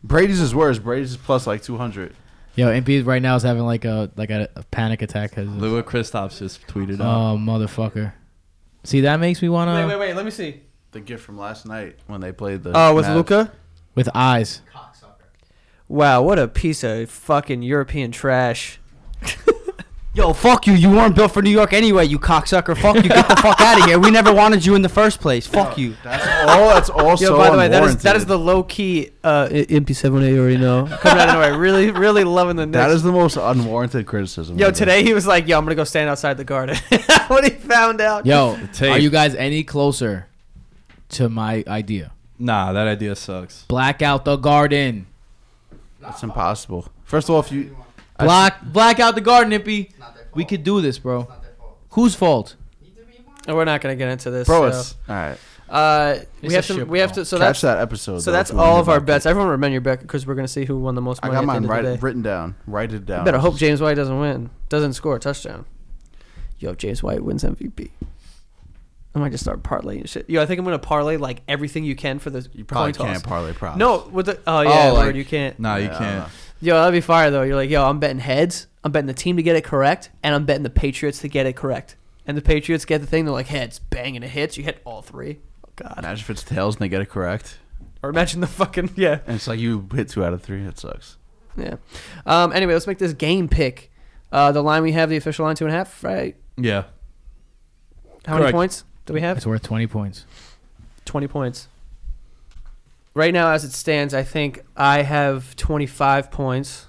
Speaker 4: Brady's is worse. Brady's is plus like two hundred.
Speaker 5: Yo, MP right now is having like a like a, a panic attack. Cause
Speaker 2: Louis Kristoff just tweeted
Speaker 5: oh
Speaker 2: out.
Speaker 5: motherfucker. See that makes me wanna
Speaker 1: Wait, wait, wait. Let me see.
Speaker 4: The gift from last night when they played the.
Speaker 1: Oh, with Luka.
Speaker 5: with eyes.
Speaker 1: Wow, what a piece of fucking European trash.
Speaker 6: Yo, fuck you. You weren't built for New York anyway, you cocksucker. Fuck you. Get the fuck out of here. We never wanted you in the first place. Fuck you.
Speaker 4: That's all. That's all.
Speaker 1: Yo,
Speaker 4: so
Speaker 1: by the way, that is that is the low key uh, MP7A. You already know coming out of nowhere. Really, really loving the Knicks.
Speaker 4: That is the most unwarranted criticism.
Speaker 1: Yo,
Speaker 4: ever.
Speaker 1: today he was like, "Yo, I'm gonna go stand outside the garden." when he found out,
Speaker 5: Yo, are you guys any closer to my idea?
Speaker 2: Nah, that idea sucks.
Speaker 5: Black out the garden.
Speaker 4: It's impossible. First of all, if you I
Speaker 5: Black black out the garden, Nippy. We could do this, bro. Whose fault?
Speaker 1: And we're not gonna get into this.
Speaker 4: bro,
Speaker 1: so.
Speaker 4: it's all right.
Speaker 1: uh, we
Speaker 5: It's
Speaker 1: have
Speaker 5: a
Speaker 1: to.
Speaker 5: shit,
Speaker 1: We have
Speaker 5: bro.
Speaker 1: to. So
Speaker 4: Catch
Speaker 1: that's
Speaker 4: that episode.
Speaker 1: so
Speaker 4: though,
Speaker 1: that's
Speaker 4: if you wanna
Speaker 1: all
Speaker 4: hear
Speaker 1: of our
Speaker 4: about
Speaker 1: bets.
Speaker 4: that.
Speaker 1: Everyone remember your bet because we're gonna see who won the most
Speaker 4: I
Speaker 1: money.
Speaker 4: got
Speaker 1: at the
Speaker 4: mine
Speaker 1: end of
Speaker 4: right,
Speaker 1: day.
Speaker 4: written down. Write it down.
Speaker 1: You better hope James White doesn't win, doesn't score a touchdown. Yo, if James White wins MVP. I might just start parlaying shit. Yo, I think I'm gonna parlay like everything you can for the
Speaker 4: You probably
Speaker 1: coin toss.
Speaker 4: can't parlay props.
Speaker 1: No, with the oh yeah,
Speaker 4: Oh,
Speaker 1: Lord,
Speaker 4: like-
Speaker 1: you can't.
Speaker 2: Nah, you
Speaker 4: Yeah,
Speaker 2: can't.
Speaker 4: know.
Speaker 1: Yo, that'd be fire though. You're like, yo, I'm betting heads. I'm betting the team to get it correct, and I'm betting the Patriots to get it correct. And the Patriots get the thing. They're like heads, bang, and it hits. You hit all three. Oh god.
Speaker 4: Imagine if it's tails and they get it correct,
Speaker 1: Or imagine the fucking yeah,
Speaker 4: and it's like you hit two out of three. It sucks.
Speaker 1: yeah. Um. Anyway, let's make this game pick. Uh, the line we have, the official line, two and a half. Right.
Speaker 2: Yeah.
Speaker 1: How many
Speaker 2: Correct.
Speaker 1: points do we have?
Speaker 5: It's worth twenty points.
Speaker 1: 20 points. Right now, as it stands, I think I have 25 points.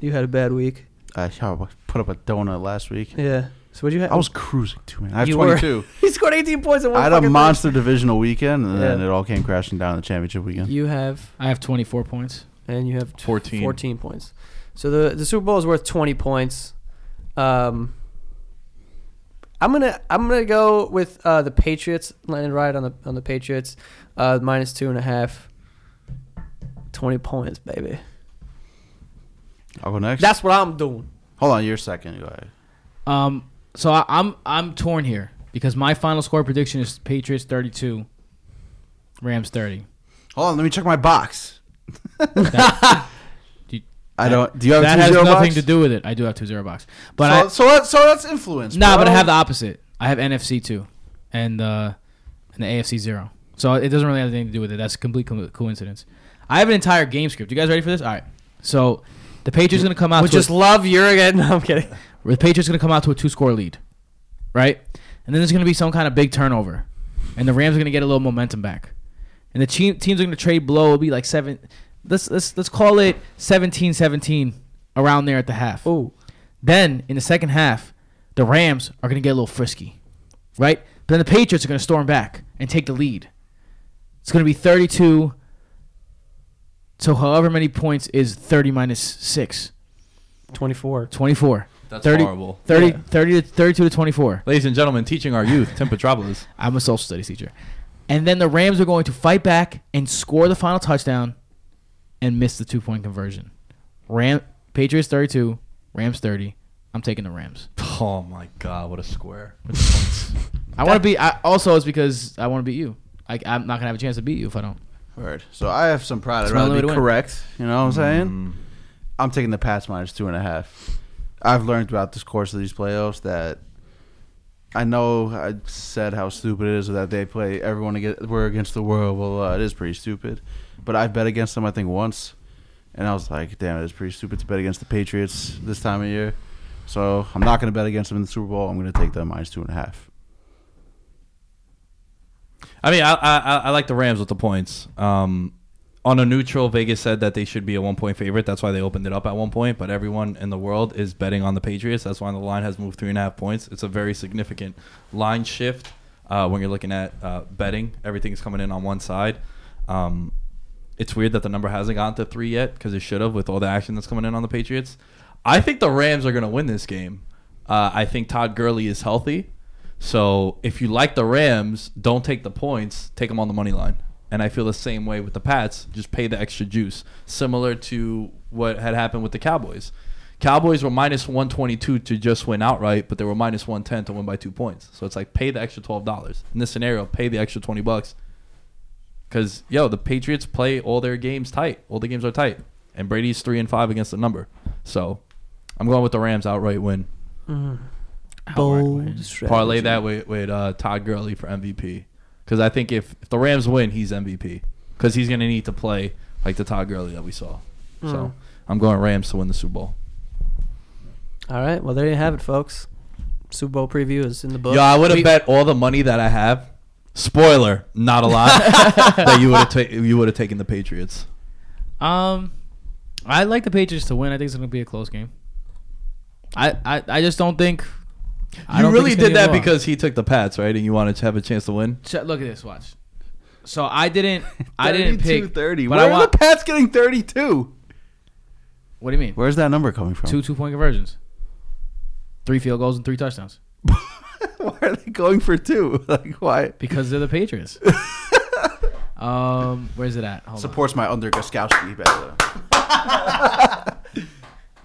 Speaker 1: You had a bad week.
Speaker 4: I I put up a donut last week.
Speaker 1: Yeah. So what'd you have?
Speaker 4: I was cruising too, man. I have
Speaker 1: You were.
Speaker 4: 22.
Speaker 1: he scored 18 points in one
Speaker 4: I had a
Speaker 1: fucking
Speaker 4: monster divisional weekend, and then
Speaker 1: Yeah.
Speaker 4: it all came crashing down in the championship weekend.
Speaker 1: You have,
Speaker 5: I have twenty four points.
Speaker 1: and you have
Speaker 2: 14.
Speaker 1: 14 points. So the the Super Bowl is worth 20 points. Um, I'm gonna I'm gonna go with uh, the Patriots. Landing right on the on the Patriots, uh, minus two and a half. 20 points, baby.
Speaker 4: I'll go next.
Speaker 1: That's what I'm doing.
Speaker 4: Hold on, you're second. Go ahead.
Speaker 5: Um, so I, I'm I'm torn here because my final score prediction is Patriots thirty two, Rams thirty.
Speaker 4: Hold on, let me check my box.
Speaker 5: That- Do you-
Speaker 4: I don't. Do you have
Speaker 5: that has nothing
Speaker 4: box?
Speaker 5: to do with it. I do have two zero box, but
Speaker 4: so,
Speaker 5: I
Speaker 4: so that, so that's influence.
Speaker 5: nah, but I have the opposite. I have NFC two, and uh, and the AFC zero. So it doesn't really have anything to do with it. That's a complete co- coincidence. I have an entire game script. You guys ready for this? All right. So the Patriots are going to come out.
Speaker 1: We
Speaker 5: to a-
Speaker 1: just love Jurgen. No, I'm kidding.
Speaker 5: the Patriots going to come out to a two score lead, right? And then there's going to be some kind of big turnover, and the Rams are going to get a little momentum back, and the team, teams are going to trade blow. It'll be like seven. Let's let's let's call it 17-17 around there at the half.
Speaker 1: Oh,
Speaker 5: Then in the second half, the Rams are going to get a little frisky, right? But then the Patriots are going to storm back and take the lead. It's going to be 32. So however many points is 30 minus 6?
Speaker 1: 24.
Speaker 5: 24.
Speaker 2: That's
Speaker 5: 30
Speaker 2: horrible.
Speaker 5: 30,
Speaker 1: Yeah.
Speaker 5: 30 to 32 to 24.
Speaker 2: Ladies and gentlemen, teaching our youth, Tim Petropolis.
Speaker 5: I'm a social studies teacher. And then the Rams are going to fight back and score the final touchdown and miss the two point conversion. Ram Patriots 32, Rams 30. I'm taking the Rams.
Speaker 2: Oh my God, what a square.
Speaker 5: I want to be. I, also, it's because I want to beat you. I, I'm not gonna have a chance to beat you if I don't.
Speaker 4: Word. So I have some pride. I'd
Speaker 5: It's my
Speaker 4: rather be
Speaker 5: way to win.
Speaker 4: correct. You know what I'm saying?
Speaker 2: Mm.
Speaker 4: I'm taking the Pats minus two and a half. I've learned throughout this course of these playoffs that I know I said how stupid it is that they play everyone against we're against the world. Well, uh, it is pretty stupid. But I bet against them I think once, and I was like, damn, it is pretty stupid to bet against the Patriots this time of year. So I'm not going to bet against them in the Super Bowl. I'm going to take them minus two and a half.
Speaker 2: I mean, I, I I- I like the Rams with the points. Um, on a neutral, Vegas said that they should be a one point favorite. That's why they opened it up at one point. But everyone in the world is betting on the Patriots. That's why the line has moved three and a half points. It's a very significant line shift uh, when you're looking at uh, betting. Everything's coming in on one side. Um, it's weird that the number hasn't gotten to three yet because it should have with all the action that's coming in on the Patriots. I think the Rams are going to win this game. Uh, I think Todd Gurley is healthy. So if you like the Rams, don't take the points. Take them on the money line. And I feel the same way with the Pats. Just pay the extra juice, similar to what had happened with the Cowboys. Cowboys were minus 122 to just win outright, but they were minus 110 to win by two points. So it's like pay the extra $12. In this scenario, pay the extra 20 bucks. Because, yo, the Patriots play all their games tight. All the games are tight. And Brady's 3 and 5 against the number. So I'm going with the Rams outright win.
Speaker 1: Bold
Speaker 2: Parlay that with, with uh, Todd Gurley for MVP. Because I think if, if the Rams win, he's MVP. Because he's going to need to play like the Todd Gurley that we saw. So I'm going Rams to win the Super Bowl.
Speaker 1: All right. Well, there you have it, folks. Super Bowl preview is in the book.
Speaker 2: Yo, I would have bet all the money that I have. Spoiler, not a lot. that you would have ta- you would have taken the Patriots.
Speaker 5: Um, I like the Patriots to win. I think it's going to be a close game. I, I, I just don't think. I
Speaker 2: You
Speaker 5: don't
Speaker 2: really
Speaker 5: it's gonna
Speaker 2: did that because he took the Pats, right? And you wanted to have a chance to win.
Speaker 5: Ch- Look at this. Watch. So I didn't. I didn't
Speaker 4: 32,
Speaker 5: pick
Speaker 4: 30.
Speaker 5: But
Speaker 4: Where
Speaker 5: I
Speaker 4: are
Speaker 5: want.
Speaker 4: the Pats getting 32?
Speaker 5: what do you mean?
Speaker 4: Where's that number coming from?
Speaker 5: Two two point conversions. Three field goals and three touchdowns.
Speaker 4: Why are they going for two? Like, why?
Speaker 5: Because they're the Patriots. um, where's it at? Hold on.
Speaker 4: Supports my under Gostkowski better.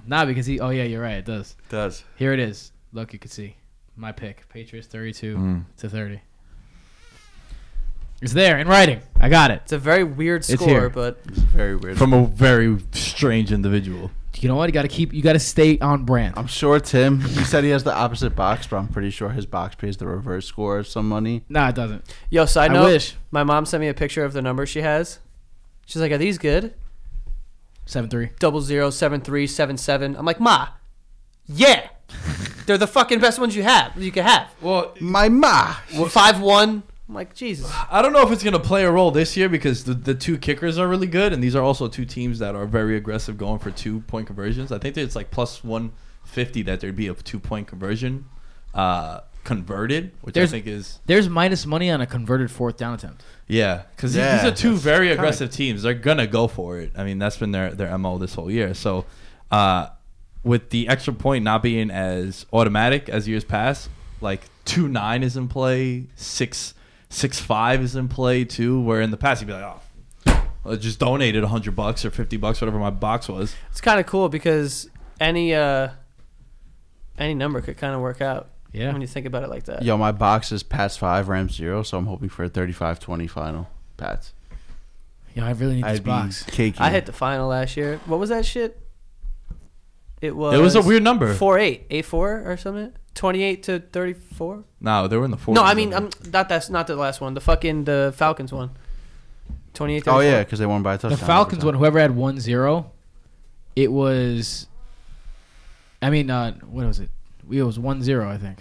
Speaker 5: Nah, because he. Oh yeah, you're right. It does.
Speaker 4: Does.
Speaker 5: Here it is. Look, you can see my pick. Patriots 32
Speaker 2: Mm.
Speaker 5: to 30. It's there in writing. I got it.
Speaker 1: It's a very weird
Speaker 5: It's
Speaker 1: score,
Speaker 5: here.
Speaker 1: but
Speaker 4: Very weird.
Speaker 2: From a very strange individual.
Speaker 5: You know what? You got to keep. You got to stay on brand.
Speaker 4: I'm sure Tim, he said he has the opposite box, but I'm pretty sure his box pays the reverse score of some money.
Speaker 5: Nah, it doesn't.
Speaker 1: yo, side
Speaker 5: I
Speaker 1: note,
Speaker 5: wish.
Speaker 1: my mom sent me a picture of the number she has. She's like, "Are these good?"
Speaker 5: Seven three.
Speaker 1: Double zero seven three seven seven. I'm like, "Ma, yeah, they're the fucking best ones you have. You can have."
Speaker 2: Well,
Speaker 4: My ma.
Speaker 1: Five one. I'm like, Jesus.
Speaker 2: I don't know if it's going to play a role this year because the, the two kickers are really good, and these are also two teams that are very aggressive going for two point conversions. I think that it's like plus 150 that there'd be a two point conversion uh, converted, which
Speaker 5: There's-
Speaker 2: I think is.
Speaker 5: There's minus money on a converted fourth down attempt.
Speaker 2: Yeah, because
Speaker 4: Yeah,
Speaker 2: these are two very
Speaker 4: kinda-
Speaker 2: aggressive teams. They're gonna go for it. I mean, that's been their their mo this whole year. So, uh, with the extra point not being as automatic as years past, like two nine is in play, six six five is in play too. Where in the past you'd be like, oh, I just donated hundred bucks or fifty bucks, whatever my box was.
Speaker 1: It's kind of cool because any uh any number could kind of work out
Speaker 5: Yeah.
Speaker 1: when you think about it like that.
Speaker 4: Yo, my box is Pats 5, Rams 0, so I'm hoping for a 35 20 final. Pats.
Speaker 5: Yo, I really need this
Speaker 4: I'd be
Speaker 5: box.
Speaker 4: cakey.
Speaker 1: I hit the final last year. What was that shit? It was.
Speaker 2: it was a weird number.
Speaker 1: Four eight, eight four or something. Twenty eight to thirty four.
Speaker 2: No, they were in the four.
Speaker 1: No, I mean, I'm not that's not the last one. The fucking the Falcons one. Twenty eight.
Speaker 4: Oh, yeah, because they won by a touchdown. The.
Speaker 5: Falcons one, whoever had 1-0, it was. I mean, uh, what was it? It was 1-0, I think,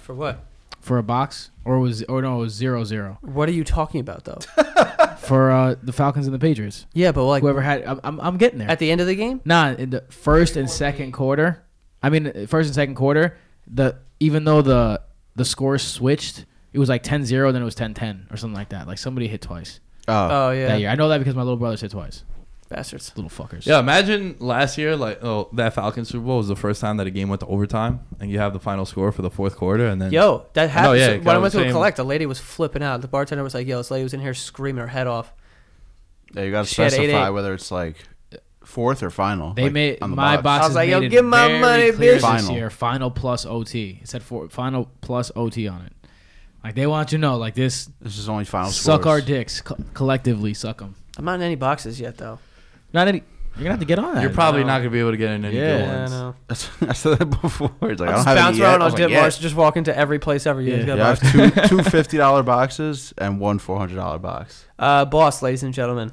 Speaker 1: For what?
Speaker 5: for a box, or was or no, it was 0-0
Speaker 1: What are you talking about though?
Speaker 5: for uh, the Falcons and the Patriots.
Speaker 1: yeah, but like
Speaker 5: Whoever had, I'm, I'm, I'm getting there.
Speaker 1: at the end of the game.
Speaker 5: Nah, in the first and second quarter. I mean, first and second quarter. The even though the the scores switched, it was like 10-0, then it was 10-10 or something like that. Like somebody hit twice
Speaker 4: Oh.
Speaker 1: Oh yeah,
Speaker 5: that year. I know that because my little brother hit twice.
Speaker 1: bastards.
Speaker 5: Little fuckers.
Speaker 2: Yeah, imagine last year, like, oh, that Falcons Super Bowl was the first time that a game went to overtime, and you have the final score for the fourth quarter, and then
Speaker 1: Yo, that happened.
Speaker 2: yeah,
Speaker 1: so when I
Speaker 2: I
Speaker 1: went to a
Speaker 2: saying-
Speaker 1: collect, a lady was flipping out. The bartender was like, "Yo, this lady was in here screaming her head off."
Speaker 4: Yeah, you got to
Speaker 1: She had
Speaker 4: specify
Speaker 1: 8-8.
Speaker 4: whether it's like fourth or final.
Speaker 5: They
Speaker 4: like,
Speaker 5: made
Speaker 4: on the
Speaker 5: my
Speaker 4: box.
Speaker 5: box.
Speaker 1: I was like, yo,
Speaker 5: made it
Speaker 1: give my
Speaker 5: very
Speaker 1: money,
Speaker 5: clear
Speaker 1: bitch.
Speaker 5: This
Speaker 4: Final.
Speaker 5: year, final plus OT. It said for final plus OT on it. Like they want you to know, like this.
Speaker 4: This is only final
Speaker 5: Suck
Speaker 4: scores.
Speaker 5: our dicks co- collectively. Suck them.
Speaker 1: I'm not in any boxes yet though.
Speaker 5: Not any. You're gonna have to get on that.
Speaker 2: you're probably not gonna be able to get in any
Speaker 5: Yeah.
Speaker 2: good
Speaker 1: Yeah, I
Speaker 2: ones.
Speaker 1: know.
Speaker 4: That's, I said that before. It's like,
Speaker 1: I'll
Speaker 4: I
Speaker 1: just
Speaker 4: don't have
Speaker 1: bounce
Speaker 4: it yet.
Speaker 1: around
Speaker 4: I
Speaker 1: on
Speaker 4: was like,
Speaker 1: dip
Speaker 4: yeah.
Speaker 1: bars, just walk into every place ever. You guys
Speaker 5: Yeah.
Speaker 4: Yeah, I have two two fifty dollar boxes and one four hundred dollar box.
Speaker 1: Uh, boss, ladies and gentlemen.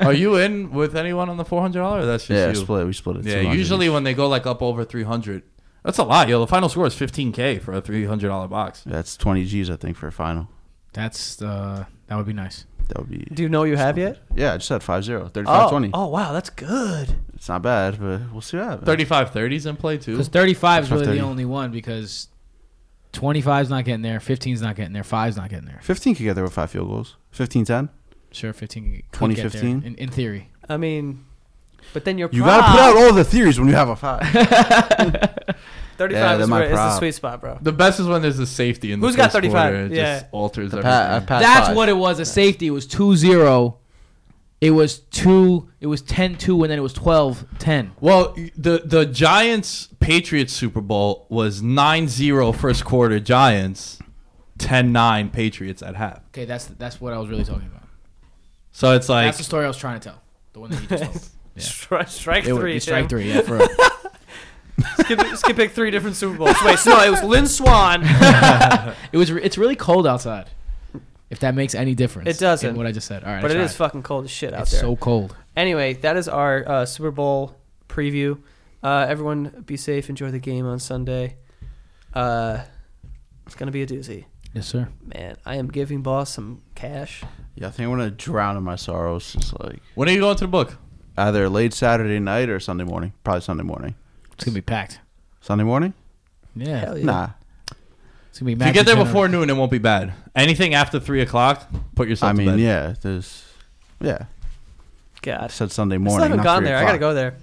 Speaker 2: Are you in with anyone on the four hundred dollar? That's just
Speaker 4: Yeah,
Speaker 2: you.
Speaker 4: split. We split it.
Speaker 2: Yeah,
Speaker 4: 200
Speaker 2: usually
Speaker 4: each.
Speaker 2: when they go like up over three hundred, that's a lot. Yo, the final score is fifteen k for a three hundred dollar box.
Speaker 4: that's twenty G's I think for a final.
Speaker 5: That's uh, that would be nice.
Speaker 4: That would be.
Speaker 1: Do you know what you have yet?
Speaker 4: Yeah, I just had 5-0. 35-20.
Speaker 1: Oh, oh wow, that's good.
Speaker 4: It's not bad, but we'll see what happens.
Speaker 2: 35 30s in play too.
Speaker 5: Because 35 is really
Speaker 4: 30.
Speaker 5: the only one because 25 is not getting there, 15 is not getting there, 5 is not getting there.
Speaker 4: 15 could get there with five field goals. 15-10.
Speaker 5: Sure, 15 could get there in, in theory.
Speaker 1: I mean, but then you're
Speaker 4: You got to put out all the theories when you have a five.
Speaker 1: 35
Speaker 4: they're
Speaker 1: is,
Speaker 4: my
Speaker 1: where, is the sweet spot, bro.
Speaker 2: The best is when there's a safety in the
Speaker 1: Who's got 35?
Speaker 2: quarter. It
Speaker 1: Yeah.
Speaker 2: just alters
Speaker 4: The
Speaker 2: everything.
Speaker 4: pa- uh,
Speaker 5: That's
Speaker 4: five.
Speaker 5: what it was. A safety. It was 2-0. It was two. It was 10-2, and then it was 12-10.
Speaker 2: Well, the the Giants Patriots Super Bowl was 9-0 first quarter Giants, 10-9 Patriots at half.
Speaker 5: Okay, that's that's what I was really talking about.
Speaker 2: So it's like
Speaker 5: that's the story I was trying to tell. The one that he just told. Yeah.
Speaker 1: Strike, strike
Speaker 5: It was-
Speaker 1: three.
Speaker 5: strike three. Yeah, for real.
Speaker 1: Skip, skip pick three different Super Bowls. Wait, so no, it was Lynn Swann.
Speaker 5: it was. re- It's really cold outside. If that makes any difference,
Speaker 1: It doesn't.
Speaker 5: in What I just said. All right,
Speaker 1: but it is fucking cold as shit out
Speaker 5: It's
Speaker 1: there.
Speaker 5: so cold.
Speaker 1: anyway, that is our uh, Super Bowl preview. Uh, everyone, be safe. Enjoy the game on Sunday. Uh, it's gonna be a doozy,
Speaker 5: Yes, sir.
Speaker 1: man. I am giving boss some cash.
Speaker 4: Yeah, I think I'm gonna drown in my sorrows. It's like
Speaker 2: when are you going to the book?
Speaker 4: either late Saturday night or Sunday morning. Probably Sunday morning.
Speaker 5: It's gonna be packed.
Speaker 4: Sunday morning?
Speaker 5: Yeah,
Speaker 1: Hell yeah.
Speaker 4: Nah.
Speaker 5: it's gonna be.
Speaker 2: Packed.
Speaker 5: If
Speaker 2: you get there
Speaker 5: Degenerate.
Speaker 2: before noon, it won't be bad. Anything after three o'clock, put yourself.
Speaker 4: I
Speaker 2: to
Speaker 4: mean,
Speaker 2: bed.
Speaker 4: yeah. There's yeah. I
Speaker 1: God,
Speaker 4: said Sunday
Speaker 1: I
Speaker 4: morning.
Speaker 1: still haven't
Speaker 4: not
Speaker 1: gone
Speaker 4: three
Speaker 1: there. I gotta go there.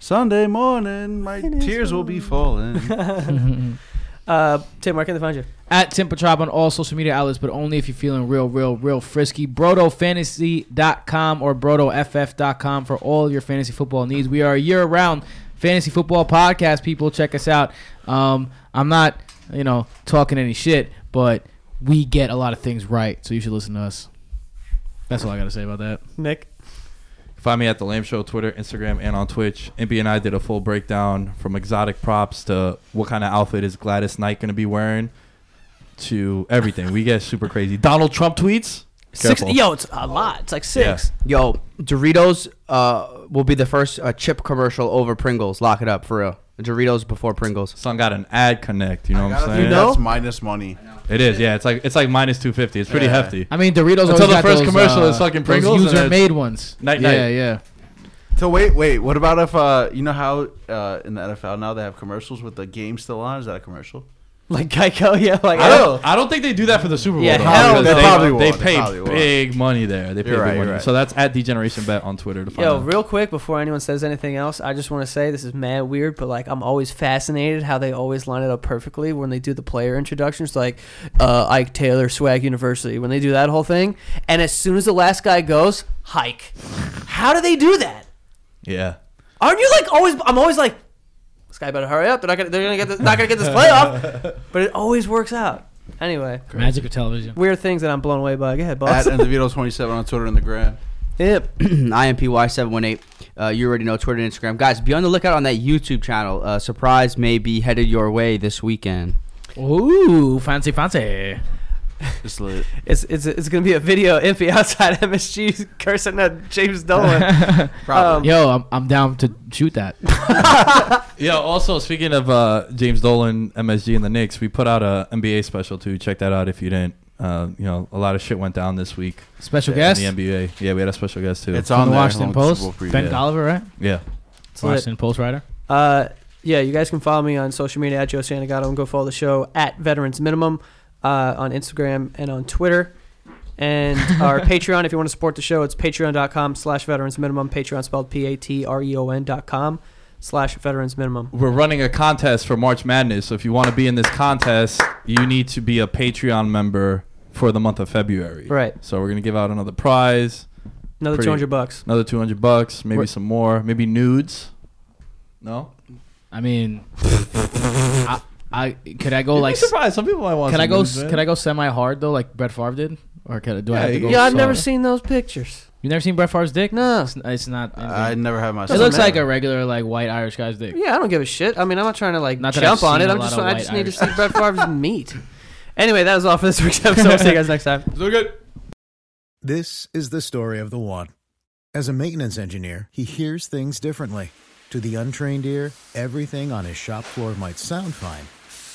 Speaker 4: Sunday morning, my tears will be falling.
Speaker 1: Uh, Tim, where can they find you?
Speaker 5: at Tim Petrop on all social media outlets, but only if you're feeling real, real, real frisky. BrotoFantasy.com or BrotoFF.com for all of your fantasy football needs. We are year-round fantasy football podcast. People, check us out. Um, I'm not, you know, talking any shit, but we get a lot of things right, so you should listen to us. That's all I got to say about that.
Speaker 1: Nick.
Speaker 2: Find me at the Lamb Show, Twitter, Instagram, and on Twitch. Impy and I did a full breakdown from exotic props to what kind of outfit is Gladys Knight going to be wearing to everything. We get super crazy. Donald Trump tweets.
Speaker 1: Six,
Speaker 2: Careful.
Speaker 1: yo, it's a lot. It's like six.
Speaker 6: Yo, Doritos uh, will be the first uh, chip commercial over Pringles. Lock it up for real. Doritos before Pringles.
Speaker 2: Son got an ad connect. You know what I'm saying?
Speaker 4: You know? That's minus money.
Speaker 2: It is. Yeah. It's like it's like minus two fifty. It's pretty
Speaker 4: Yeah.
Speaker 2: hefty.
Speaker 5: I mean, Doritos
Speaker 2: Until
Speaker 5: always
Speaker 2: the
Speaker 5: got
Speaker 2: first
Speaker 5: those,
Speaker 2: commercial
Speaker 5: uh,
Speaker 2: is fucking
Speaker 5: those
Speaker 2: Pringles and
Speaker 5: user-made ones.
Speaker 2: Night,
Speaker 5: yeah,
Speaker 2: night.
Speaker 5: yeah.
Speaker 4: So wait, wait. What about if uh, you know how uh, in the NFL now they have commercials with the game still on? Is that a commercial?
Speaker 1: Like Geico, yeah. Like
Speaker 2: I don't. I don't think they do that for the Super Bowl.
Speaker 1: Yeah,
Speaker 2: though,
Speaker 1: hell
Speaker 2: because. They,
Speaker 4: They probably
Speaker 2: they
Speaker 4: will. They
Speaker 2: pay
Speaker 4: probably will.
Speaker 2: big money there. They pay
Speaker 4: You're
Speaker 2: big
Speaker 4: right, you're
Speaker 2: money.
Speaker 4: right.
Speaker 2: So that's at Degeneration Bet on Twitter to find
Speaker 1: Yo,
Speaker 2: out.
Speaker 1: real quick before anyone says anything else, I just want to say this is mad weird, but like I'm always fascinated how they always line it up perfectly when they do the player introductions, like uh, Ike Taylor, Swag University, when they do that whole thing, and as soon as the last guy goes, hike. How do they do that?
Speaker 2: Yeah.
Speaker 1: Aren't you like always? I'm always like, this guy better hurry up. They're not gonna, they're gonna get this, not gonna get this playoff, but it always works out. Anyway,
Speaker 5: Magic of television.
Speaker 1: weird things that I'm blown away by. Go ahead, boss.
Speaker 4: At NDeVito27 on Twitter and the gram.
Speaker 1: Yep.
Speaker 6: IMPY718. Uh, you already know Twitter and Instagram. Guys, be on the lookout on that YouTube channel. Uh, surprise may be headed your way this weekend.
Speaker 5: Ooh, fancy, fancy.
Speaker 4: It's lit.
Speaker 1: It's it's it's gonna be a video of outside MSG cursing at James Dolan.
Speaker 4: Probably.
Speaker 5: Yo, I'm, I'm down to shoot that.
Speaker 2: Yeah. Also, speaking of uh, James Dolan, MSG, and the Knicks, we put out a NBA special too. Check that out if you didn't. Uh, you know, a lot of shit went down this week
Speaker 5: Special
Speaker 4: Yeah,
Speaker 5: guest
Speaker 2: in the NBA. Yeah, we had a special guest too.
Speaker 4: It's
Speaker 5: from
Speaker 4: on
Speaker 5: the. Washington
Speaker 4: along
Speaker 5: Post.
Speaker 4: Super Bowl preview.
Speaker 5: Ben
Speaker 2: Yeah.
Speaker 5: Golliver, right?
Speaker 2: yeah.
Speaker 1: It's lit.
Speaker 5: Washington Post writer.
Speaker 1: Uh, yeah, you guys can follow me on social media at Joe Santagato and go follow the show at Veterans Minimum uh, on Instagram and on Twitter. And our Patreon, if you want to support the show, it's patreon.com slash veterans minimum. Patreon spelled P A T R E O N dot com slash veterans minimum.
Speaker 2: We're running a contest for March Madness. So if you want to be in this contest, you need to be a Patreon member for the month of February.
Speaker 1: Right.
Speaker 2: So we're gonna give out another prize,
Speaker 1: Another
Speaker 2: Pretty-
Speaker 1: 200 bucks.
Speaker 2: another two hundred bucks, maybe
Speaker 1: We're-
Speaker 2: some more, maybe nudes. No.
Speaker 5: I mean, I, I could I go
Speaker 2: You'd
Speaker 5: like
Speaker 2: be surprised. Some people might want.
Speaker 5: can I go
Speaker 2: nudes,
Speaker 5: s- can I go semi hard though like Brett Favre did or can I, do I
Speaker 2: Yeah,
Speaker 5: have to
Speaker 2: you-
Speaker 5: go?
Speaker 1: Yeah, I've
Speaker 5: soft?
Speaker 1: never seen those pictures.
Speaker 5: You never seen Brett Favre's dick?
Speaker 1: No.
Speaker 5: it's, it's not.
Speaker 4: I never had my.
Speaker 5: it looks like a regular like white Irish guy's dick.
Speaker 1: Yeah, I don't give a shit. I mean, I'm not trying to like
Speaker 5: Not that
Speaker 1: jump
Speaker 5: I've
Speaker 1: on
Speaker 5: seen
Speaker 1: it.
Speaker 5: a
Speaker 1: I'm
Speaker 5: lot
Speaker 1: just
Speaker 5: of
Speaker 1: I
Speaker 5: white
Speaker 1: just need to
Speaker 5: Irish-
Speaker 1: see Brett Favre's meat. Anyway, that was all for this week's episode. We'll see you guys next time.
Speaker 2: So good.
Speaker 7: This is the story of the one. As a maintenance engineer, he hears things differently. To the untrained ear, everything on his shop floor might sound fine,